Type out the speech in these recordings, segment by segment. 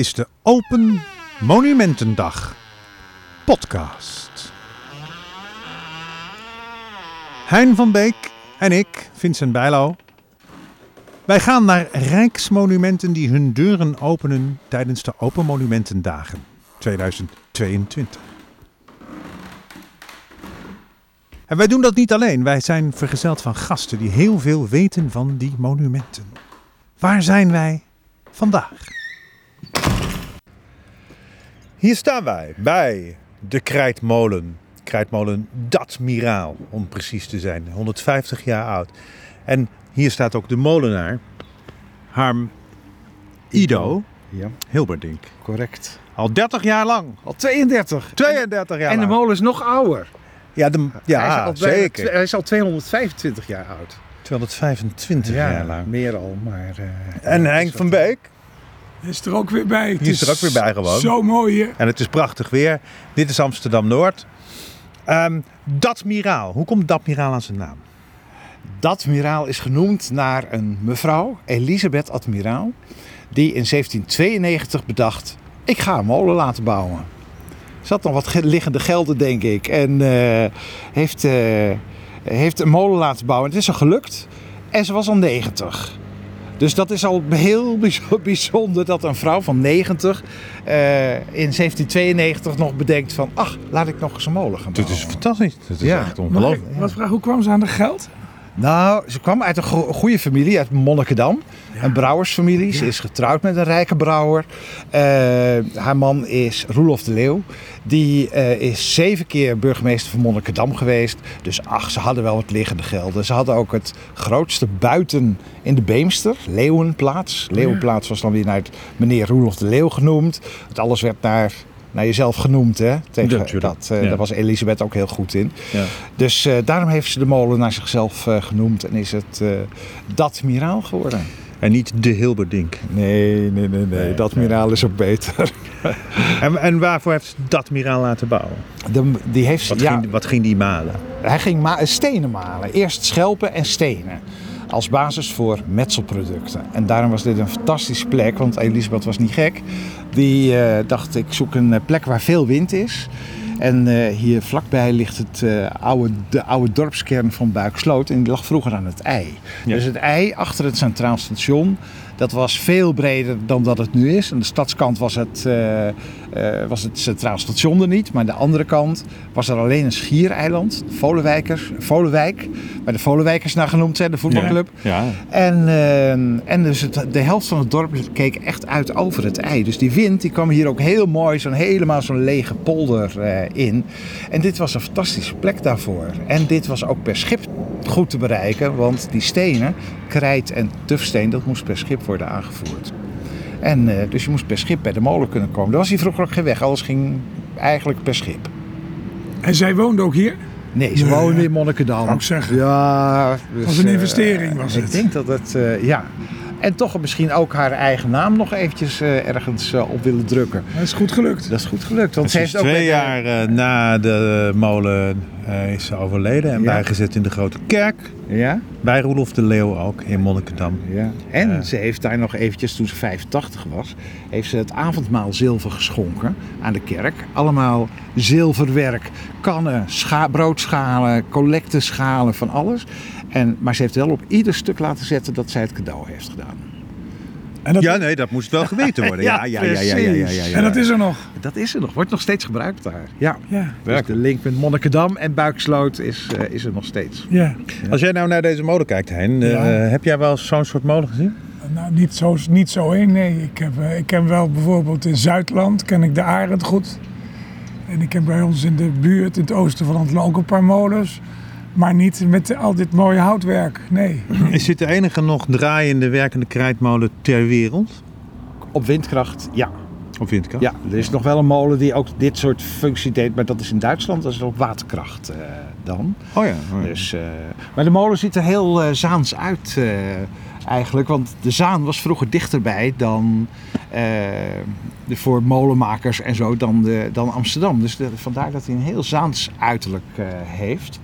is de Open Monumentendag podcast. Hein van Beek en ik, Vincent Bijlo. Wij gaan naar rijksmonumenten die hun deuren openen tijdens de Open Monumentendagen 2022. En wij doen dat niet alleen. Wij zijn vergezeld van gasten die heel veel weten van die monumenten. Waar zijn wij vandaag? Hier staan wij bij de Krijtmolen. Krijtmolen Dat Miraal, om precies te zijn. 150 jaar oud. En hier staat ook de molenaar, Harm Ido Ja, Hilberdink. correct. Al 30 jaar lang. Al 32. 32 jaar En de molen is nog ouder. Ja, de, hij is ja al bijna zeker. Hij is al 225 jaar oud. 225 jaar lang. meer al, maar... eh, En Henk van wat- Beek. is er ook weer bij. Het Die is er ook weer bij gewoon. Zo mooi hier. En het is prachtig weer. Dit is Amsterdam-Noord. Ehm dat Miraal. Hoe komt Dat Miraal aan zijn naam? Dat miraal is genoemd naar een mevrouw, Elisabeth Admiraal, die in 1792 bedacht, ik ga een molen laten bouwen. Ze had nog wat ge- liggende gelden, denk ik, en eh, heeft, eh, heeft een molen laten bouwen. Het is er gelukt en ze was al 90. Dus dat is al heel bijzo- bijzonder dat een vrouw van 90 eh, in 1792 nog bedenkt van, ach, laat ik nog eens een molen gaan Dit bouwen. is fantastisch. Dat is Ja. echt ongelooflijk. wat vragen? Hoe kwam ze aan de geld? Nou, ze kwam uit een go- goede familie, uit Monnikendam. Een brouwersfamilie. Ze is getrouwd met een rijke brouwer. Eh, haar man is Roelof de Leeuw. Die eh, is zeven keer burgemeester van Monnikendam geweest. Dus ach, ze hadden wel wat liggende gelden. Ze hadden ook het grootste buiten in de Beemster, Leeuwenplaats. Leeuwenplaats was dan weer naar meneer Roelof de Leeuw genoemd. Het alles werd naar, naar jezelf genoemd, hè? Tegen, dat, eh, Ja. Daar was Elisabeth ook heel goed in. Ja. Dus eh, daarom heeft ze de molen naar zichzelf eh, genoemd en is het Dat Miraal geworden. En niet de Hilberdink. Nee, nee, nee, nee. Nee, dat nee. Miraal is ook beter. En, en waarvoor heeft ze Dat Miraal laten bouwen? De, die heeft, Wat, ging, wat ging die malen? hij ging ma- stenen malen. Eerst schelpen en stenen. Als basis voor metselproducten. En daarom was dit een fantastische plek, want Elisabeth was niet gek. Die eh, dacht, ik zoek een eh, plek waar veel wind is. En eh, hier vlakbij ligt het, oude, de oude dorpskern van Buiksloot. En die lag vroeger aan het ei. Ja. Dus het ei achter het Centraal Station, dat was veel breder dan dat het nu is. Aan de stadskant was het, eh, eh, was het Centraal Station er niet. Maar aan de andere kant was er alleen een schiereiland. Volenwijkers, Volenwijk. Waar de Volenwijkers naar genoemd zijn, de voetbalclub. Ja. En, eh, en dus het, de helft van het dorp keek echt uit over het ei. Dus die wind die kwam hier ook heel mooi, zo'n helemaal zo'n lege polder in. En dit was een fantastische plek daarvoor. En dit was ook per schip goed te bereiken, want die stenen, krijt en tufsteen, dat moest per schip worden aangevoerd. En eh, dus je moest per schip bij de molen kunnen komen. Er was hier vroeger ook geen weg, alles ging eigenlijk per schip. En zij woonde ook hier? Nee, ze Nee, woonde hè? in Monnikendam. Wou ik zeggen. Ja. Dus, Was een eh, investering, was ik het. denk dat het, eh, ja. En toch misschien ook haar eigen naam nog eventjes eh, ergens eh, op willen drukken. Dat is goed gelukt. Dat is goed gelukt. Want Ze heeft ook twee de- jaar eh, na de molen eh, is ze overleden en Ja. bijgezet in de Grote Kerk. Ja, Bij Roelof de Leeuw ook in Monnikendam. ja. En ze heeft daar nog eventjes, toen ze 85 was, heeft ze het avondmaal zilver geschonken aan de kerk. Allemaal zilverwerk, kannen, scha broodschalen, collecteschalen, van alles. En, maar ze heeft wel op ieder stuk laten zetten dat zij het cadeau heeft gedaan. En dat, Ja, nee, dat moest wel geweten worden. Ja, ja, ja, ja, ja, ja, ja, ja. en dat is er nog. Dat is er nog, wordt nog steeds gebruikt daar. Ja. Ja. Dus de link met Monnikendam en Buiksloot is, eh, is er nog steeds. ja. Als jij nou naar deze molen kijkt, Hein, eh, heb jij wel zo'n soort molen gezien? Nou, niet zo, niet zo één, nee. Ik, heb, eh, ik ken wel bijvoorbeeld in Zuidland, ken ik de Arend goed. En ik heb bij ons in de buurt, in het oosten van het land, ook een paar molens. Maar niet met al dit mooie houtwerk, nee. Is dit de enige nog draaiende werkende krijtmolen ter wereld? Op windkracht, ja. Of windkracht? ja. Er is nog wel een molen die ook dit soort functie deed, maar dat is in Duitsland, dat is op waterkracht eh, dan. Oh ja. oh ja. Dus, eh, maar de molen ziet er heel eh, Zaans uit eh, eigenlijk, want de Zaan was vroeger dichterbij dan de, voor molenmakers en zo dan, de, dan Amsterdam. Dus de- vandaar dat hij een heel Zaans uiterlijk eh, heeft.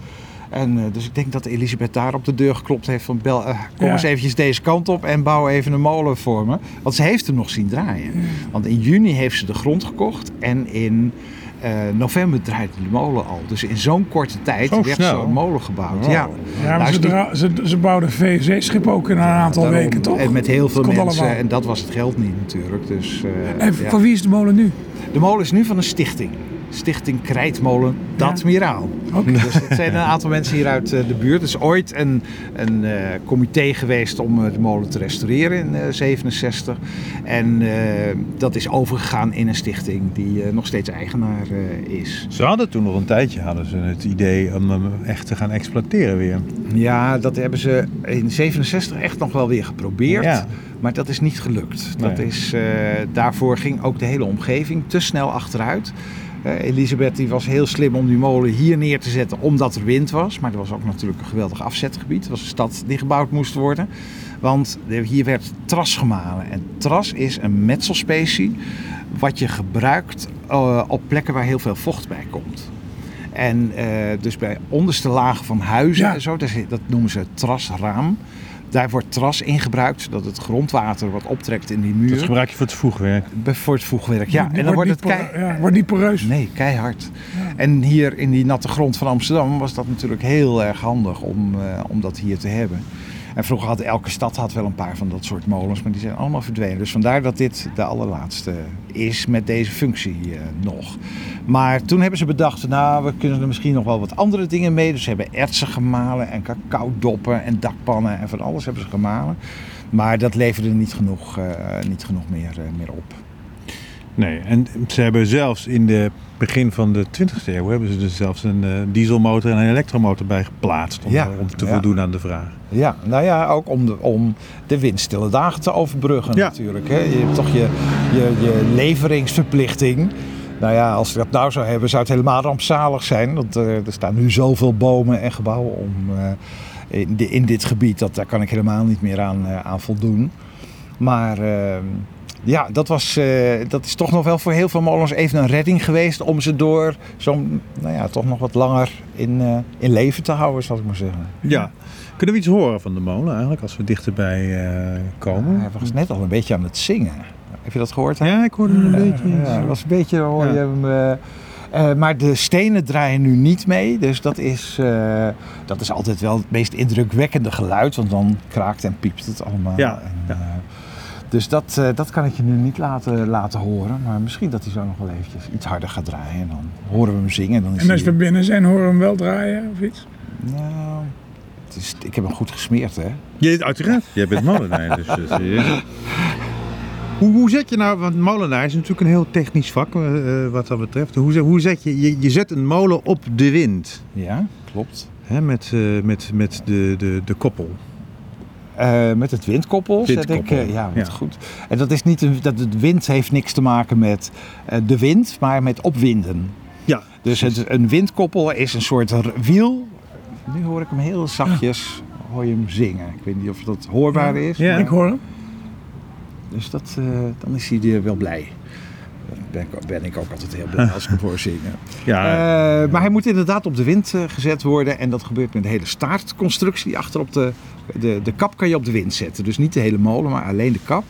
En, eh, dus ik denk dat Elisabeth daar op de deur geklopt heeft van bel, eh, kom Ja. eens eventjes deze kant op en bouw even een molen voor me. Want ze heeft hem nog zien draaien. Want in juni heeft ze de grond gekocht en in eh, november draaide de molen al. Dus in zo'n korte tijd Zo werd zo'n molen gebouwd. Wow. Ja. Ja, maar Nou, ze, dra- ze, ze bouwden VSC-schip ook in een aantal Daarom- weken, toch? En met heel veel mensen. allemaal. En dat was het geld niet natuurlijk. Dus, En van wie is de molen nu? De molen is nu van een stichting. Stichting Krijtmolen Dat Miraal. Oké. Dus dat zijn een aantal mensen hier uit eh, de buurt. Er is ooit een, een eh, comité geweest om eh, de molen te restaureren in 1967. en eh, dat is overgegaan in een stichting die eh, nog steeds eigenaar eh, is. Ze hadden toen nog een tijdje hadden ze het idee om hem echt te gaan exploiteren weer. Ja, dat hebben ze in 67 echt nog wel weer geprobeerd. Ja. Maar dat is niet gelukt. Dat Nee. is, eh, daarvoor ging ook de hele omgeving te snel achteruit. Eh, Elisabeth die was heel slim om die molen hier neer te zetten omdat er wind was. Maar er was ook natuurlijk een geweldig afzetgebied. Het was een stad die gebouwd moest worden. Want er- hier werd tras gemalen. En tras is een metselspecie wat je gebruikt eh, op plekken waar heel veel vocht bij komt. En eh, dus bij onderste lagen van huizen Ja. en zo, dat, dat noemen ze trasraam. Daar wordt tras in gebruikt, zodat het grondwater wat optrekt in die Dat muur. gebruik je voor het voegwerk. Voor het voegwerk, ja. Die En dan wordt het kei... ja, wordt niet poreus. Nee, keihard. En hier in die natte grond van Amsterdam was dat natuurlijk heel erg handig om, eh, om dat hier te hebben. En vroeger had elke stad had wel een paar van dat soort molens, maar die zijn allemaal verdwenen. Dus vandaar dat dit de allerlaatste is met deze functie eh, nog. Maar toen hebben ze bedacht, nou, we kunnen er misschien nog wel wat andere dingen mee. Dus ze hebben ertsen gemalen en cacao-doppen en dakpannen en van alles hebben ze gemalen. Maar dat leverde niet genoeg, eh, niet genoeg meer, eh, meer op. Nee, en ze hebben zelfs in de begin van de 20e eeuw hebben ze er zelfs een eh, dieselmotor en een elektromotor bij geplaatst om, Ja, om te ja. voldoen aan de vraag. Ja, nou ja, ook om de, om de windstille dagen te overbruggen Ja. natuurlijk. Hè. Je hebt toch je, je, je leveringsverplichting. Nou ja, als we dat nou zou hebben, zou het helemaal rampzalig zijn. Want eh, er staan nu zoveel bomen en gebouwen om eh, in, di- in dit gebied. Dat, daar kan ik helemaal niet meer aan, eh, aan voldoen. Maar eh, ja, dat, was, eh, dat is toch nog wel voor heel veel molens even een redding geweest... om ze door zo'n, nou ja, toch nog wat langer in, eh, in leven te houden, zal ik maar zeggen. Ja. Kunnen we iets horen van de molen eigenlijk als we dichterbij eh, komen? Hij was net al een beetje aan het zingen. Heb je dat gehoord? Ja, ik hoorde een beetje. Ja, het was een beetje, hoor Ja. je hem... maar de stenen draaien nu niet mee. Dus dat is, dat is altijd wel het meest indrukwekkende geluid. Want dan kraakt en piept het allemaal. Ja, En, ja. Dus dat, eh, dat kan ik je nu niet laten, laten horen. Maar misschien dat hij zo nog wel eventjes iets harder gaat draaien. En dan horen we hem zingen. En, dan is En als hij- we binnen zijn, horen we hem wel draaien of iets? Nou, het is, ik heb hem goed gesmeerd, hè? Je, uiteraard, jij bent molenaar. Dus, dus, eh, hoe, hoe zet je nou, want molenaar is natuurlijk een heel technisch vak eh, wat dat betreft. Hoe, zet- hoe zet je, je, je zet een molen op de wind Ja, klopt. hè, met, eh, met, met de, de, de koppel. Eh, met het windkoppel, zet ik. Eh, ja, wat ja. goed. En dat is niet een, dat de wind heeft niks te maken met eh, de wind, maar met opwinden. Ja, Dus het, een windkoppel is een soort wiel. Nu hoor ik hem heel zachtjes, hoor je hem zingen. Ik weet niet of dat hoorbaar is. Ja. Ik hoor hem. Dus dat, dan is hij er wel blij. Dan ben ik, ben ik ook altijd heel blij als ik hem hoor zingen. ja Eh, maar hij moet inderdaad op de wind eh, gezet worden. En dat gebeurt met de hele staartconstructie. Achter op de, de, de kap kan je op de wind zetten. Dus niet de hele molen, maar alleen de kap.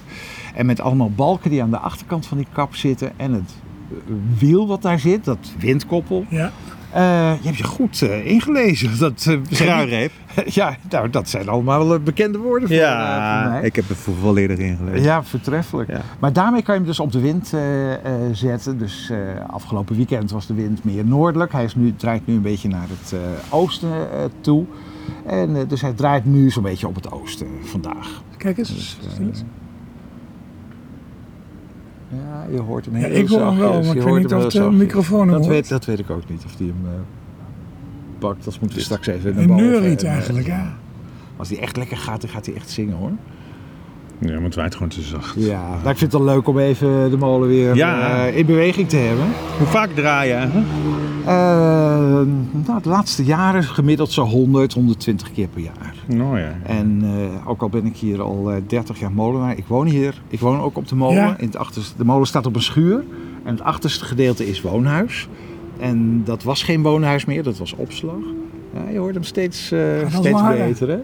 En met allemaal balken die aan de achterkant van die kap zitten. En het eh, wiel wat daar zit, dat windkoppel. Ja. Eh, je hebt je goed eh, ingelezen. Dat, eh, Schruireep. ja, nou, dat zijn allemaal bekende woorden voor, eh, voor Ja, mij. ik heb er volledig ingelezen. Ja, voortreffelijk. Ja. Maar daarmee kan je hem dus op de wind eh, eh, zetten. Dus eh, afgelopen weekend was de wind meer noordelijk. Hij is nu, draait nu een beetje naar het eh, oosten eh, toe. En, eh, dus hij draait nu zo'n beetje op het oosten vandaag. Kijk eens. Dus. Ja, je hoort hem Ja, heel ik hoor hem wel, maar ik weet niet of de zachtjes. microfoon hem dat hoort. weet, dat weet ik ook niet, of die hem eh, pakt. Dat moeten we straks even naar Een boven. neuriet En, eh, eigenlijk, ja. Als die echt lekker gaat, dan gaat hij echt zingen hoor. Ja, want het waait gewoon te zacht. Ja, nou, ik vind het wel leuk om even de molen weer Ja. eh, in beweging te hebben. Hoe vaak draai je eigenlijk? Eh, nou, de laatste jaren gemiddeld zo 100, 120 keer per jaar. Nou ja. En eh, ook al ben ik hier al eh, 30 jaar molenaar, ik woon hier. Ik woon ook op de molen. Ja. In het achterste, de molen staat op een schuur. En het achterste gedeelte is woonhuis. En dat was geen woonhuis meer, dat was opslag. Ja, je hoort hem steeds, eh, al steeds beter. Hè?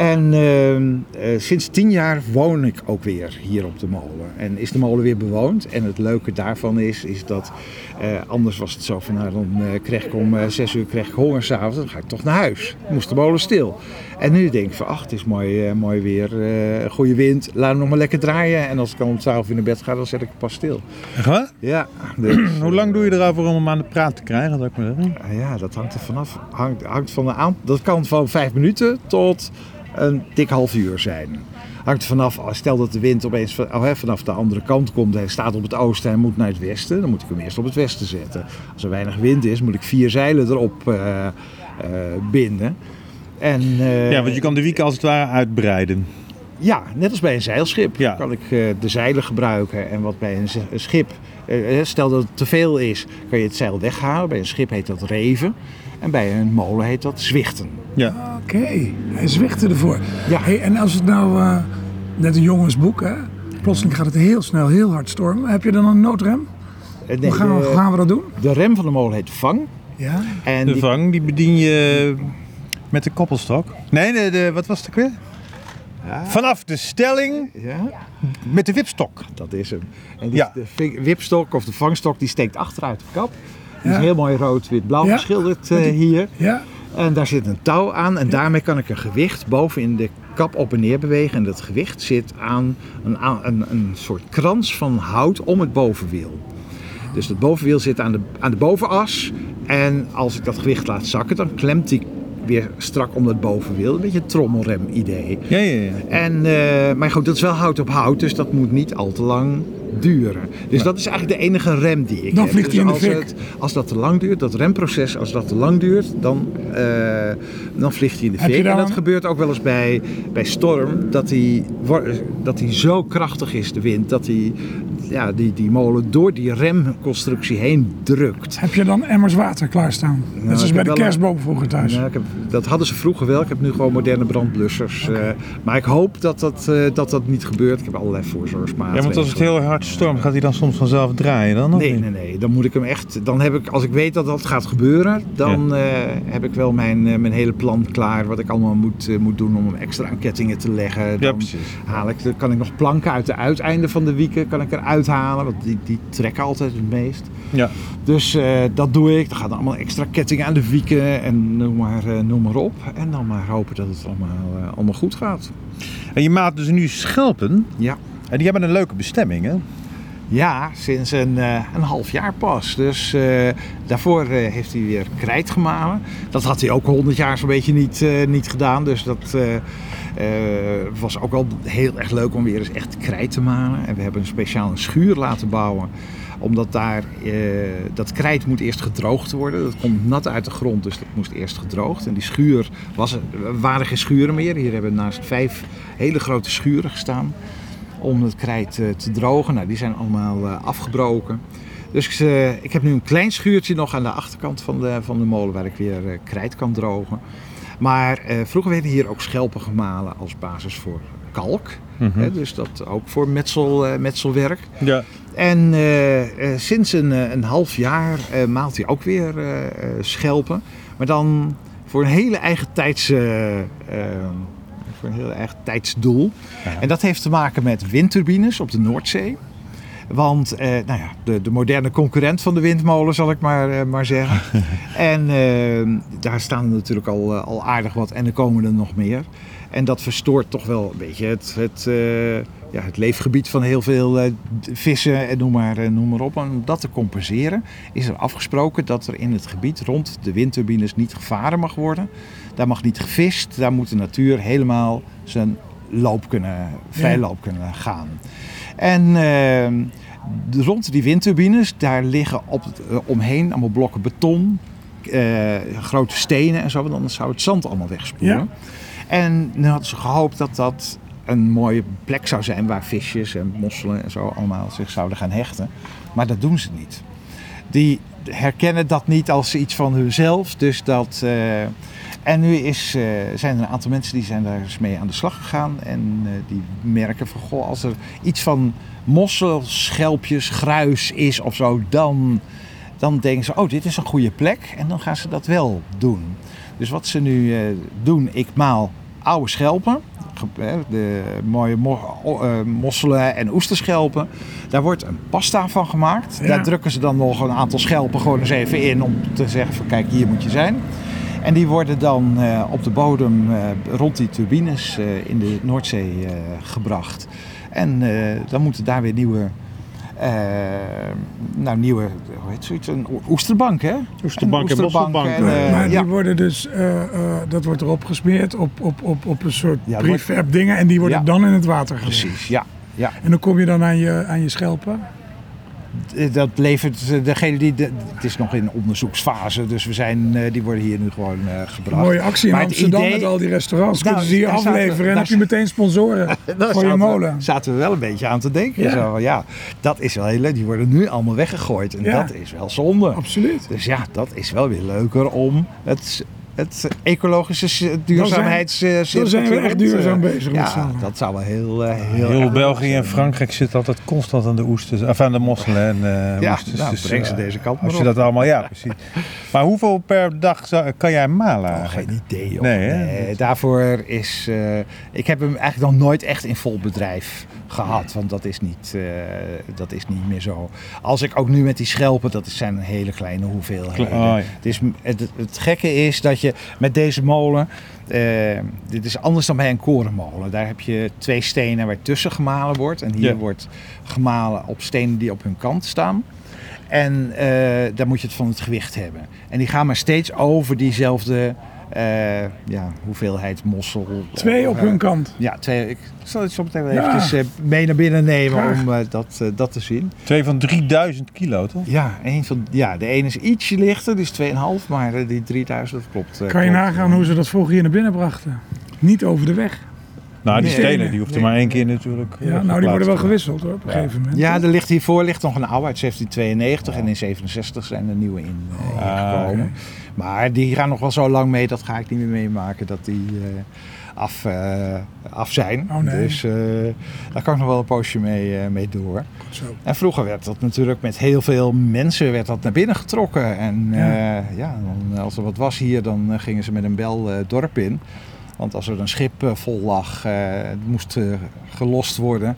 En ehm, eh, sinds tien jaar woon ik ook weer hier op de molen. En is de molen weer bewoond. En het leuke daarvan is, is dat eh, anders was het zo van nou, dan eh, kreeg ik om zes uur kreeg ik honger s'avonds. Dan ga ik toch naar huis. Moest de molen stil. En nu denk ik van ach, het is mooi, mooi weer, goede wind. Laat hem nog maar lekker draaien. En als ik dan om twaalf uur naar bed ga, dan zet ik het pas stil. Echt waar? Ja, dus, Hoe lang doe je erover om hem aan de praat te krijgen? Dat ik maar zeggen? Ja, dat hangt er vanaf. Hangt, hangt van de aan, dat kan van vijf minuten tot een dik half uur zijn. Hangt vanaf, stel dat de wind opeens van- oh, hè, vanaf de andere kant komt. Hij staat op het oosten en moet naar het westen. Dan moet ik hem eerst op het westen zetten. Als er weinig wind is, moet ik vier zeilen erop eh, eh, binden. En, eh, Ja, want je kan de wieken als het ware uitbreiden. ja, net als bij een zeilschip Ja. kan ik de zeilen gebruiken. En wat bij een, schip, stel dat het te veel is, kan je het zeil weghalen. Bij een schip heet dat reven. En bij een molen heet dat zwichten. Ja. Oké, hij zwichtte ervoor. Ja. Hey, en als het nou, eh, net een jongensboek, hè? plotseling gaat het heel snel, heel hard stormen. Heb je dan een noodrem? Eh, nee, Hoe gaan, we, de, hoe gaan we dat doen? de rem van de molen heet vang. Ja. En De die- vang, die bedien je met de koppelstok. Nee, de, de, wat was het ook weer? Ja. Vanaf de stelling ja, met de wipstok. dat is hem. En die, Ja. de ving- wipstok of de vangstok die steekt achteruit de kap. Die is heel mooi rood-wit-blauw geschilderd eh, hier. Ja. En daar zit een touw aan en daarmee kan ik een gewicht boven in de kap op en neer bewegen. En dat gewicht zit aan een, een, een soort krans van hout om het bovenwiel. Dus het bovenwiel zit aan de, aan de bovenas. En als ik dat gewicht laat zakken, dan klemt die weer strak om dat bovenwiel. Een beetje een trommelrem idee. Ja, ja, ja. En, eh, maar goed, dat is wel hout op hout, dus dat moet niet al te lang duren. Dus dat is eigenlijk de enige rem die ik Dan heb. vliegt dus hij in de als, het, als dat te lang duurt, dat remproces, als dat te lang duurt, dan, eh, dan vliegt hij in de fik. En dat gebeurt ook wel eens bij, bij storm, dat hij, dat hij zo krachtig is, de wind, dat hij ja, die, die molen door die remconstructie heen drukt. Heb je dan emmers water klaarstaan? Net zoals ik bij de kerstboom vroeger thuis. Ja, ik heb, dat hadden ze vroeger wel. Ik heb nu gewoon moderne brandblussers. eh, maar ik hoop dat dat, eh, dat dat niet gebeurt. Ik heb allerlei voorzorgsmaatregelen. Ja, want als het heel hard stormt, gaat hij dan soms vanzelf draaien dan? Nee, niet? nee, nee. Dan moet ik hem echt. Dan heb ik, als ik weet dat dat gaat gebeuren, dan eh, heb ik wel mijn, eh, mijn hele plan klaar. Wat ik allemaal moet, moet doen om hem extra aan kettingen te leggen. Ja, Dan precies. haal ik, dan kan ik nog planken uit de uiteinden van de wieken kan ik eruit halen. Want die, die trekken altijd het meest. Ja. Dus eh, dat doe ik. Dan gaan er allemaal extra kettingen aan de wieken en noem maar, eh, noem maar op. En dan maar hopen dat het allemaal, eh, allemaal goed gaat. En je maakt dus nu schelpen. Ja. En die hebben een leuke bestemming, hè? Ja, sinds een, een half jaar pas. Dus daarvoor heeft hij weer krijt gemalen. Dat had hij ook honderd jaar zo'n beetje niet, niet gedaan. Dus dat eh, eh, was ook wel heel erg leuk om weer eens echt krijt te malen. En we hebben een speciaal schuur laten bouwen. Omdat daar, eh, dat krijt moet eerst gedroogd worden. Dat komt nat uit de grond, dus dat moest eerst gedroogd. En die schuur, was, waren geen schuren meer. Hier hebben naast vijf hele grote schuren gestaan om het krijt eh, te drogen. Nou, die zijn allemaal afgebroken. Dus ik heb nu een klein schuurtje nog aan de achterkant van de, van de molen waar ik weer krijt kan drogen. Maar eh, vroeger werden hier ook schelpen gemalen als basis voor kalk. Hè, dus dat ook voor metsel, eh, metselwerk. Ja. En eh, sinds een, een half jaar maalt hij ook weer schelpen. Maar dan voor een hele eigen tijds, voor een heel eigen tijdsdoel. En dat heeft te maken met windturbines op de Noordzee. Want eh, nou ja, de, de moderne concurrent van de windmolen, zal ik maar, eh, maar zeggen. en eh, daar staan er natuurlijk al, al aardig wat en er komen er nog meer. En dat verstoort toch wel een beetje het, het, ja, het leefgebied van heel veel vissen en noem maar, noem maar op. En om dat te compenseren is er afgesproken dat er in het gebied rond de windturbines niet gevaren mag worden. Daar mag niet gevist, daar moet de natuur helemaal zijn loop kunnen, vrij loop kunnen gaan. En de- rond die windturbines, daar liggen op, eh, omheen allemaal blokken beton, eh, grote stenen en zo, want dan zou het zand allemaal wegspoelen. Ja. En nu hadden ze gehoopt dat dat een mooie plek zou zijn waar visjes en mosselen en zo allemaal zich zouden gaan hechten. Maar dat doen ze niet. Die herkennen dat niet als iets van hunzelf. Dus dat, en nu is, eh, zijn er een aantal mensen die zijn daar eens mee aan de slag gegaan. En eh, die merken van, goh, als er iets van mossel, schelpjes, gruis is of zo, dan dan denken ze, oh, dit is een goede plek. En dan gaan ze dat wel doen. Dus wat ze nu eh, doen, ik maal oude schelpen. De mooie mosselen en oesterschelpen. Daar wordt een pasta van gemaakt. Ja. Daar drukken ze dan nog een aantal schelpen gewoon eens even in om te zeggen van kijk, hier moet je zijn. En die worden dan eh, op de bodem eh, rond die turbines eh, in de Noordzee eh, gebracht. En eh, dan moeten daar weer nieuwe, nou nieuwe, hoe heet zoiets, een oesterbank hè? Oesterbank en Een oesterbank mosselbank. maar die ja. worden dus, eh, eh, dat wordt erop gesmeerd op, op, op, op een soort Ja, wordt- prefab dingen en die worden Ja. dan in het water gelegd. Precies, ja. ja. En dan kom je dan aan je, aan je schelpen. Eh, Dat levert eh, degene die. De, het is nog in onderzoeksfase, dus we zijn, eh, die worden hier nu gewoon Een gebracht. mooie actie in Maar Amsterdam idee- met al die restaurants. Nou, Kunnen ze hier we- afleveren en heb je meteen sponsoren voor je molen. zaten we wel een beetje aan te denken. Ja. Zo, ja, dat is wel heel leuk. Die worden nu allemaal weggegooid. En Ja. dat is wel zonde. Absoluut. Dus ja, dat is wel weer leuker om het, het ecologische s- duurzaamheidscirkeltje dan zijn we echt duurzaam eh, bezig met Ja, dat zou wel heel... eh, heel, Heel België en. Frankrijk zit altijd constant aan de oesters, of aan de mosselen en eh Ja, oesters. nou, breng ze eh, deze kant Als maar je op. dat allemaal, ja, precies. Maar hoeveel per dag zou- kan jij malen? Oh, geen idee, joh. Nee, daarvoor is... eh, ik heb hem eigenlijk nog nooit echt in vol bedrijf gehad. Want dat is, niet, eh, dat is niet meer zo. Als ik ook nu met die schelpen, dat zijn een hele kleine hoeveelheden. Oh, ja. het, is, het, het gekke is dat je met deze molen... eh, dit is anders dan bij een korenmolen. Daar heb je twee stenen waar tussen gemalen wordt. En hier Ja. wordt gemalen op stenen die op hun kant staan. En eh, daar moet je het van het gewicht hebben. En die gaan maar steeds over diezelfde ja, hoeveelheid mossel. Twee op Eh, hun kant. Ja, twee. Ik zal het zo meteen wel Ja. eventjes eh, mee naar binnen nemen Graag. om eh, dat, eh, dat te zien. Twee van 3000 kilo, toch? Ja, een van, ja, de ene is ietsje lichter, die is 2,5, maar eh, die 3000 dat klopt. eh, Kan je klopt. nagaan hoe ze dat vroeger hier naar binnen brachten? Niet over de weg. Nou, die Nee. stenen, die hoeft er maar één keer natuurlijk. Ja, nou, die worden wel gewisseld hoor, op een Ja. gegeven moment. Ja, er ligt hiervoor ligt nog een oude uit 1792 en in 67 zijn er nieuwe in eh, Ah, ingekomen. Maar die gaan nog wel zo lang mee, dat ga ik niet meer meemaken, dat die eh, af, eh, af zijn. Oh, nee. Dus eh, daar kan ik nog wel een poosje mee, eh, mee door. Zo. En vroeger werd dat natuurlijk met heel veel mensen werd dat naar binnen getrokken. En Ja. ja, ja dan, als er wat was hier, dan gingen ze met een bel eh, dorp in. Want als er een schip eh, vol lag, eh, het moest eh, gelost worden.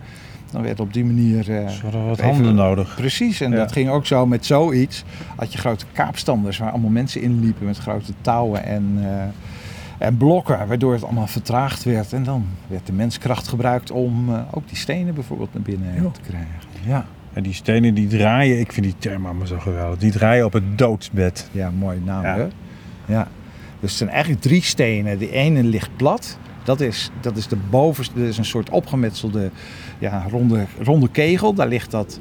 Dan werd op die manier... eh, Ze hadden wat even- handen nodig. Precies, en Ja. dat ging ook zo met zoiets. Had je grote kaapstanders waar allemaal mensen in liepen met grote touwen en, eh, en blokken. Waardoor het allemaal vertraagd werd. En dan werd de menskracht gebruikt om eh, ook die stenen bijvoorbeeld naar binnen Jo. te krijgen. Ja. En die stenen die draaien, ik vind die term allemaal zo geweldig. Die draaien op het doodsbed. Ja, mooie naam Ja. hè? Ja. Dus het zijn eigenlijk drie stenen. De ene ligt plat. Dat is, dat is de bovenste, dat is een soort opgemetselde ja, ronde, ronde kegel. Daar ligt dat,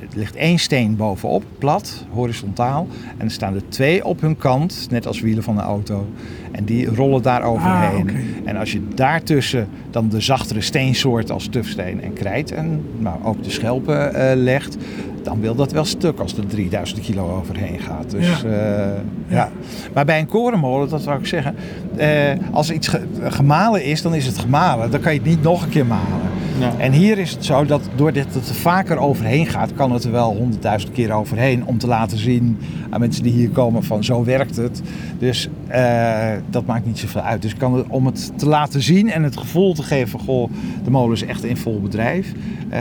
er ligt één steen bovenop, plat, horizontaal. En er staan er twee op hun kant, net als wielen van een auto. En die rollen daar overheen. Ah. En als je daartussen dan de zachtere steensoorten als tufsteen en krijt en nou, ook de schelpen eh, legt, dan wil dat wel stuk als er 3000 kilo overheen gaat. Dus, Ja. ja. ja. Maar bij een korenmolen, dat zou ik zeggen, eh, als iets ge- gemalen is, dan is het gemalen. Dan kan je het niet nog een keer malen. En hier is het zo dat doordat het er vaker overheen gaat, kan het er wel honderdduizend keer overheen om te laten zien aan mensen die hier komen van zo werkt het. Dus eh, dat maakt niet zoveel uit. Dus kan het, om het te laten zien en het gevoel te geven goh, de molen is echt in vol bedrijf, eh,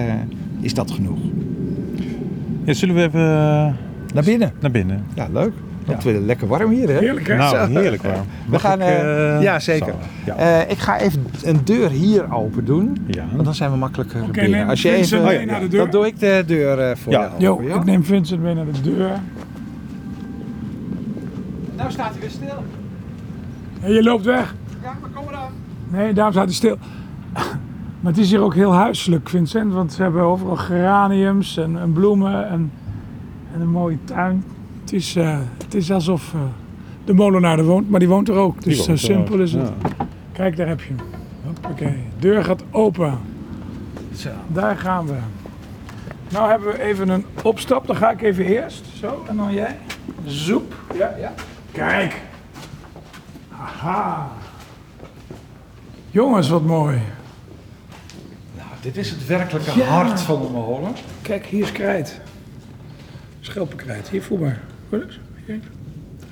is dat genoeg. Ja, zullen we even Naar binnen. naar binnen? Ja, leuk. Het wordt lekker warm hier, hè? Heerlijk hè? Nou, heerlijk warm. We Mag gaan, ik, eh, eh, ja, zeker. zo. Eh, ik ga even een deur hier open doen. Ja. Want dan zijn we makkelijker Oké, binnen. neem Als je Vincent even, mee naar de deur. Dan doe ik de deur eh, voor Ja. jou. Jo, open, ja? ik neem Vincent mee naar de deur. Nou staat hij weer stil. En je loopt weg. Ja, maar kom eraan. Nee, daarom staat hij stil. Maar het is hier ook heel huiselijk, Vincent. Want ze hebben overal geraniums en, en bloemen en, en een mooie tuin. Het is, eh, het is alsof eh, de molenaar er woont, maar die woont er ook. Dus zo er simpel is het. ja. Kijk, daar heb je hem. Oké, deur gaat open. Zo. Daar gaan we. Nou hebben we even een opstap. Dan ga ik even eerst. Zo, en dan jij. Zoep. Ja, ja. Kijk. Aha. Jongens, wat mooi. Nou, dit is het werkelijke Ja. hart van de molen. Kijk, hier is krijt. Schelpenkrijt. Hier, voel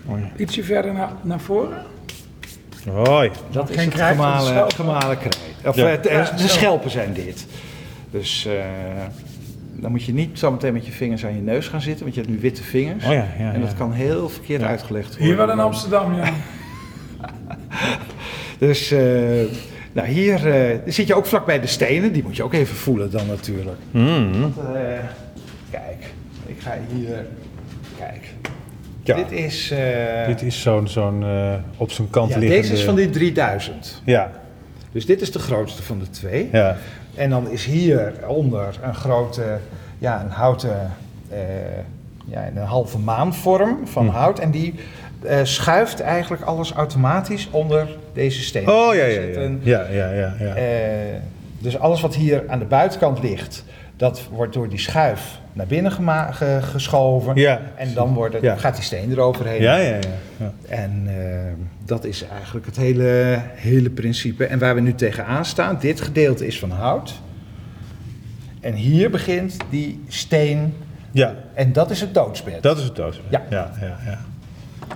Oh. Ietsje verder naar, naar voren. Hoi. Dat is Geen het krijt, gemalen, gemalen krijt. Of Ja. eh, de, Ja, de zo. schelpen zijn dit. Dus eh, dan moet je niet zo meteen met je vingers aan je neus gaan zitten, want je hebt nu witte vingers. Oh ja, ja, en dat ja. kan heel verkeerd uitgelegd worden. Hier wel in Amsterdam, ja. Dus eh, nou, hier eh, zit je ook vlak bij de stenen. Die moet je ook even voelen dan natuurlijk. Mm. Want, eh, kijk, ik ga hier... Kijk. Ja. Dit is... eh, Dit is zo'n zo'n eh, op zijn kant ja, liggende... deze is van die 3000. Ja, Dus dit is de grootste van de twee. ja. En dan is hieronder een grote, ja, een houten, eh, ja, een halve maanvorm van Hm. hout. En die schuift eigenlijk alles automatisch onder deze steen. Oh ja, ja, ja. Ja, ja, ja. ja. dus alles wat hier aan de buitenkant ligt, dat wordt door die schuif naar binnen ge- geschoven. Ja. En dan wordt het, Ja. gaat die steen eroverheen. Ja, ja, ja. ja. En eh, dat is eigenlijk het hele, hele principe. En waar we nu tegenaan staan, dit gedeelte is van hout. En hier begint die steen. Ja, En dat is het doodsbed. dat is het doos. Ja. ja, ja. ja.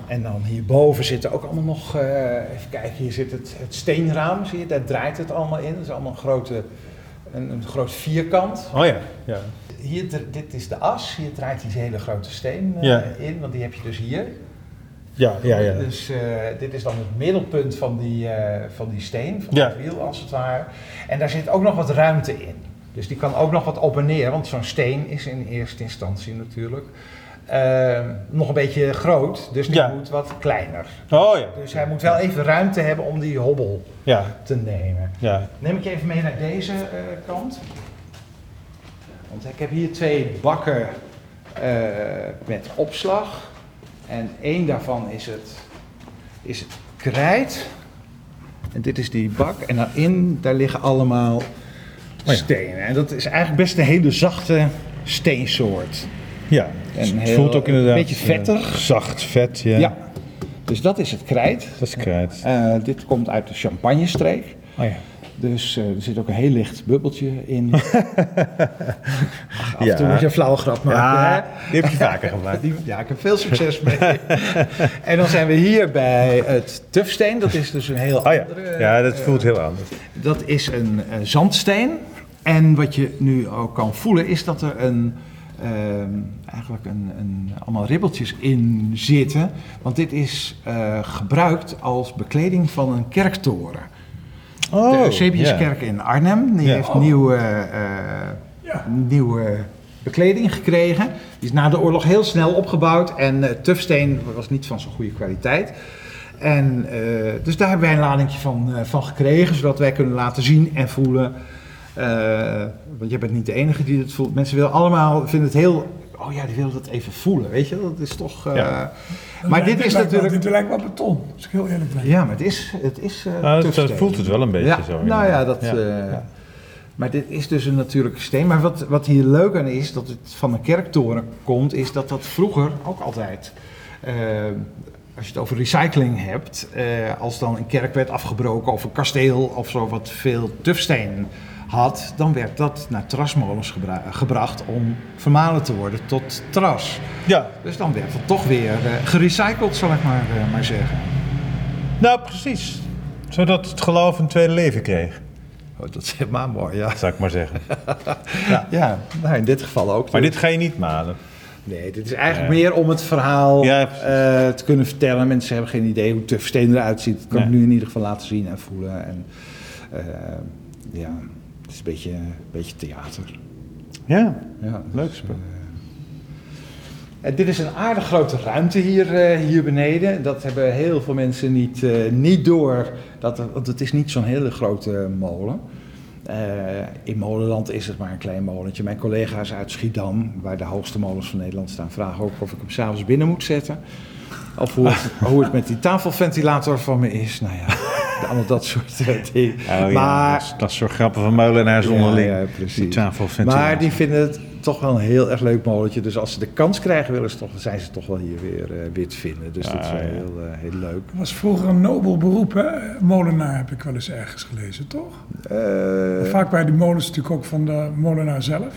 En dan hierboven zitten ook allemaal nog, eh, even kijken, hier zit het, het steenraam, zie je, daar draait het allemaal in. Dat is allemaal een, grote, een, een groot vierkant. Oh ja, ja. Hier, dit is de as, hier draait die hele grote steen eh, Ja. in, want die heb je dus hier. Ja, ja, ja. Dus eh, dit is dan het middelpunt van die, eh, van die steen, van Ja. het wiel als het ware. En daar zit ook nog wat ruimte in. Dus die kan ook nog wat op en neer, want zo'n steen is in eerste instantie natuurlijk eh, nog een beetje groot. Dus die Ja. moet wat kleiner. Oh ja. Dus hij moet wel even ruimte hebben om die hobbel Ja, te nemen. ja. Neem ik je even mee naar deze eh, kant. Want ik heb hier twee bakken eh, met opslag. En één daarvan is het, is het krijt. En dit is die bak. En daarin, daar liggen allemaal Oh stenen. En dat is eigenlijk best een hele zachte steensoort. Ja, En het heel- voelt ook inderdaad... een beetje vettig. zacht, vet, ja. Ja. Dus dat is het krijt. Dat is krijt. Eh, dit komt uit de Champagne-streek. Oh ja. Dus eh, er zit ook een heel licht bubbeltje in. Ach, af en toe moet je een flauwe grap maken. hè? Ja, die heb je vaker gemaakt. Die- ja, ik heb veel succes mee. en dan zijn we hier bij het tufsteen. Dat is dus een heel Oh ja, andere... ja dat eh, voelt heel anders. Dat is een zandsteen. En wat je nu ook kan voelen is dat er een, eigenlijk een, een, allemaal ribbeltjes in zitten. Want dit is eh, gebruikt als bekleding van een kerktoren. Oh, de Eusebiuskerk in Arnhem, die heeft Oh. nieuwe, eh, Ja. nieuwe bekleding gekregen. Die is na de oorlog heel snel opgebouwd en eh tufsteen was niet van zo'n goede kwaliteit. En, eh, dus daar hebben wij een ladingje van, eh, van gekregen, zodat wij kunnen laten zien en voelen. Eh, want jij bent niet de enige die het voelt. Mensen willen allemaal, vinden het heel, oh ja, die willen dat even voelen, weet je. Dat is toch... eh, Ja. Maar dit is lijkt wel- natuurlijk... Dit lijkt wel beton, als ik heel eerlijk ben. Ja, maar het is, het is eh, Nou, dat, dat tufsteen. voelt het wel een beetje ja, zo. Nou ja, dat, Ja. eh, Ja. maar dit is dus een natuurlijke steen. Maar wat, wat hier leuk aan is, dat het van een kerktoren komt, is dat dat vroeger ook altijd, als je het over recycling hebt, eh, als dan een kerk werd afgebroken of een kasteel of zo wat veel tufsteen had, dan werd dat naar trasmolens gebra- gebracht om vermalen te worden tot tras. ja, Dus dan werd het toch weer eh, gerecycled, zal ik maar, eh, maar zeggen. nou precies. Zodat het geloof een tweede leven kreeg, Oh, dat is helemaal mooi, ja. zou ik maar zeggen. Ja, nou in dit geval ook. Maar dit ga je niet malen. Nee, dit is eigenlijk meer om het verhaal Ja, eh, te kunnen vertellen. Mensen hebben geen idee hoe tufsteen eruit ziet. Dat kan ik nu in ieder geval laten zien en voelen. En, ja, is een beetje, een beetje theater. Ja, Ja, leuk dus, spel. en dit is een aardig grote ruimte hier, eh, hier beneden. Dat hebben heel veel mensen niet, eh, niet door. Dat, want het is niet zo'n hele grote molen. In Molenland is het maar een klein molentje. Mijn collega's uit Schiedam, waar de hoogste molens van Nederland staan, vragen ook of ik hem s'avonds binnen moet zetten. Of hoe het, hoe het met die tafelventilator van me is. Nou ja, allemaal dat soort eh, dingen. Oh, ja, maar, dat is- dat is zo grappig van molenaars onderling. Ja, ja, Die precies. Maar die vinden het toch wel een heel erg leuk molentje. Dus als ze de kans krijgen, willen ze toch, zijn ze toch wel hier weer, eh, te vinden. Dus dat is Ah, wel ja. heel, eh, heel leuk. Het was vroeger een nobel beroep, hè? Molenaar heb ik wel eens ergens gelezen, toch? Eh, Vaak bij die molens natuurlijk ook van de molenaar zelf.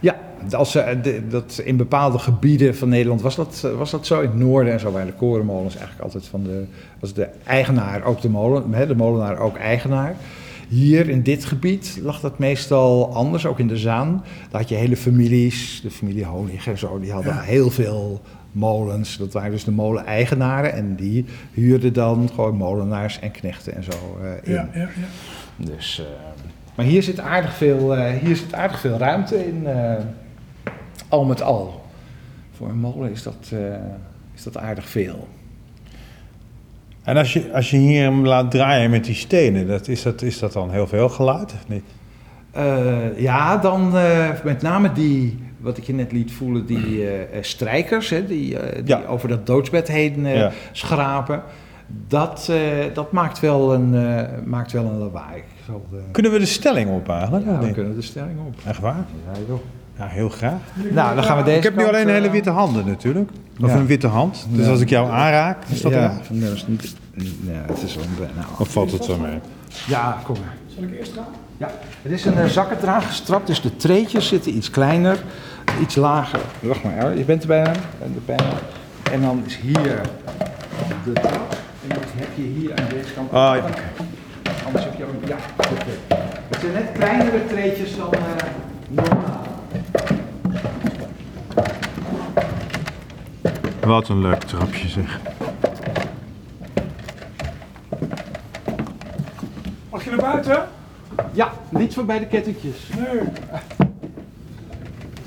ja, als, eh, de- dat in bepaalde gebieden van Nederland was dat, eh, was dat zo. In het noorden en zo waren de korenmolens eigenlijk altijd van de... was de eigenaar ook de molen, hè, de molenaar ook eigenaar. Hier in dit gebied lag dat meestal anders, ook in de Zaan. Daar had je hele families, de familie Honig en zo, die hadden Ja. heel veel molens. Dat waren dus de moleneigenaren en die huurden dan gewoon molenaars en knechten en zo eh, in. Ja, ja, ja. Dus, maar hier zit, aardig veel, hier zit aardig veel ruimte in, al met al. Voor een molen is dat, eh, is dat aardig veel. En als je, als je hier hem laat draaien met die stenen, dat, is, dat, is dat dan heel veel geluid of niet? Eh, ja, dan eh, met name die, wat ik je net liet voelen, die strijkers, hè, die, die Ja. over dat doodsbed heen eh, Ja. schrapen. Dat, eh, dat maakt, wel een, eh, maakt wel een lawaai. Zal Kunnen we de stelling op eigenlijk? ja, we niet? kunnen de stelling op. Echt waar? Ja, joh. Ja, heel graag. Nou, dan gaan we deze Ik heb nu alleen eh, hele witte handen natuurlijk. Of Ja. een witte hand. Dus Ja. als ik jou aanraak, is dat ja, nee, dat is niet, nee, het is wel een nou, Of valt het zo mee? Ja, kom maar. Zal ik eerst gaan? Ja, het is een uh, zakkendragerstrap, dus de treetjes zitten iets kleiner, iets lager. Wacht maar, je bent er bijna. bent er bijna. En dan is hier de trap. En dat heb je hier aan deze kant. Ah, ja. Anders heb je ook... Ja, oké. Het zijn net kleinere treetjes dan eh, Wat een leuk trapje zeg. Mag je naar buiten? Ja, niet voorbij de kettingjes. Nee.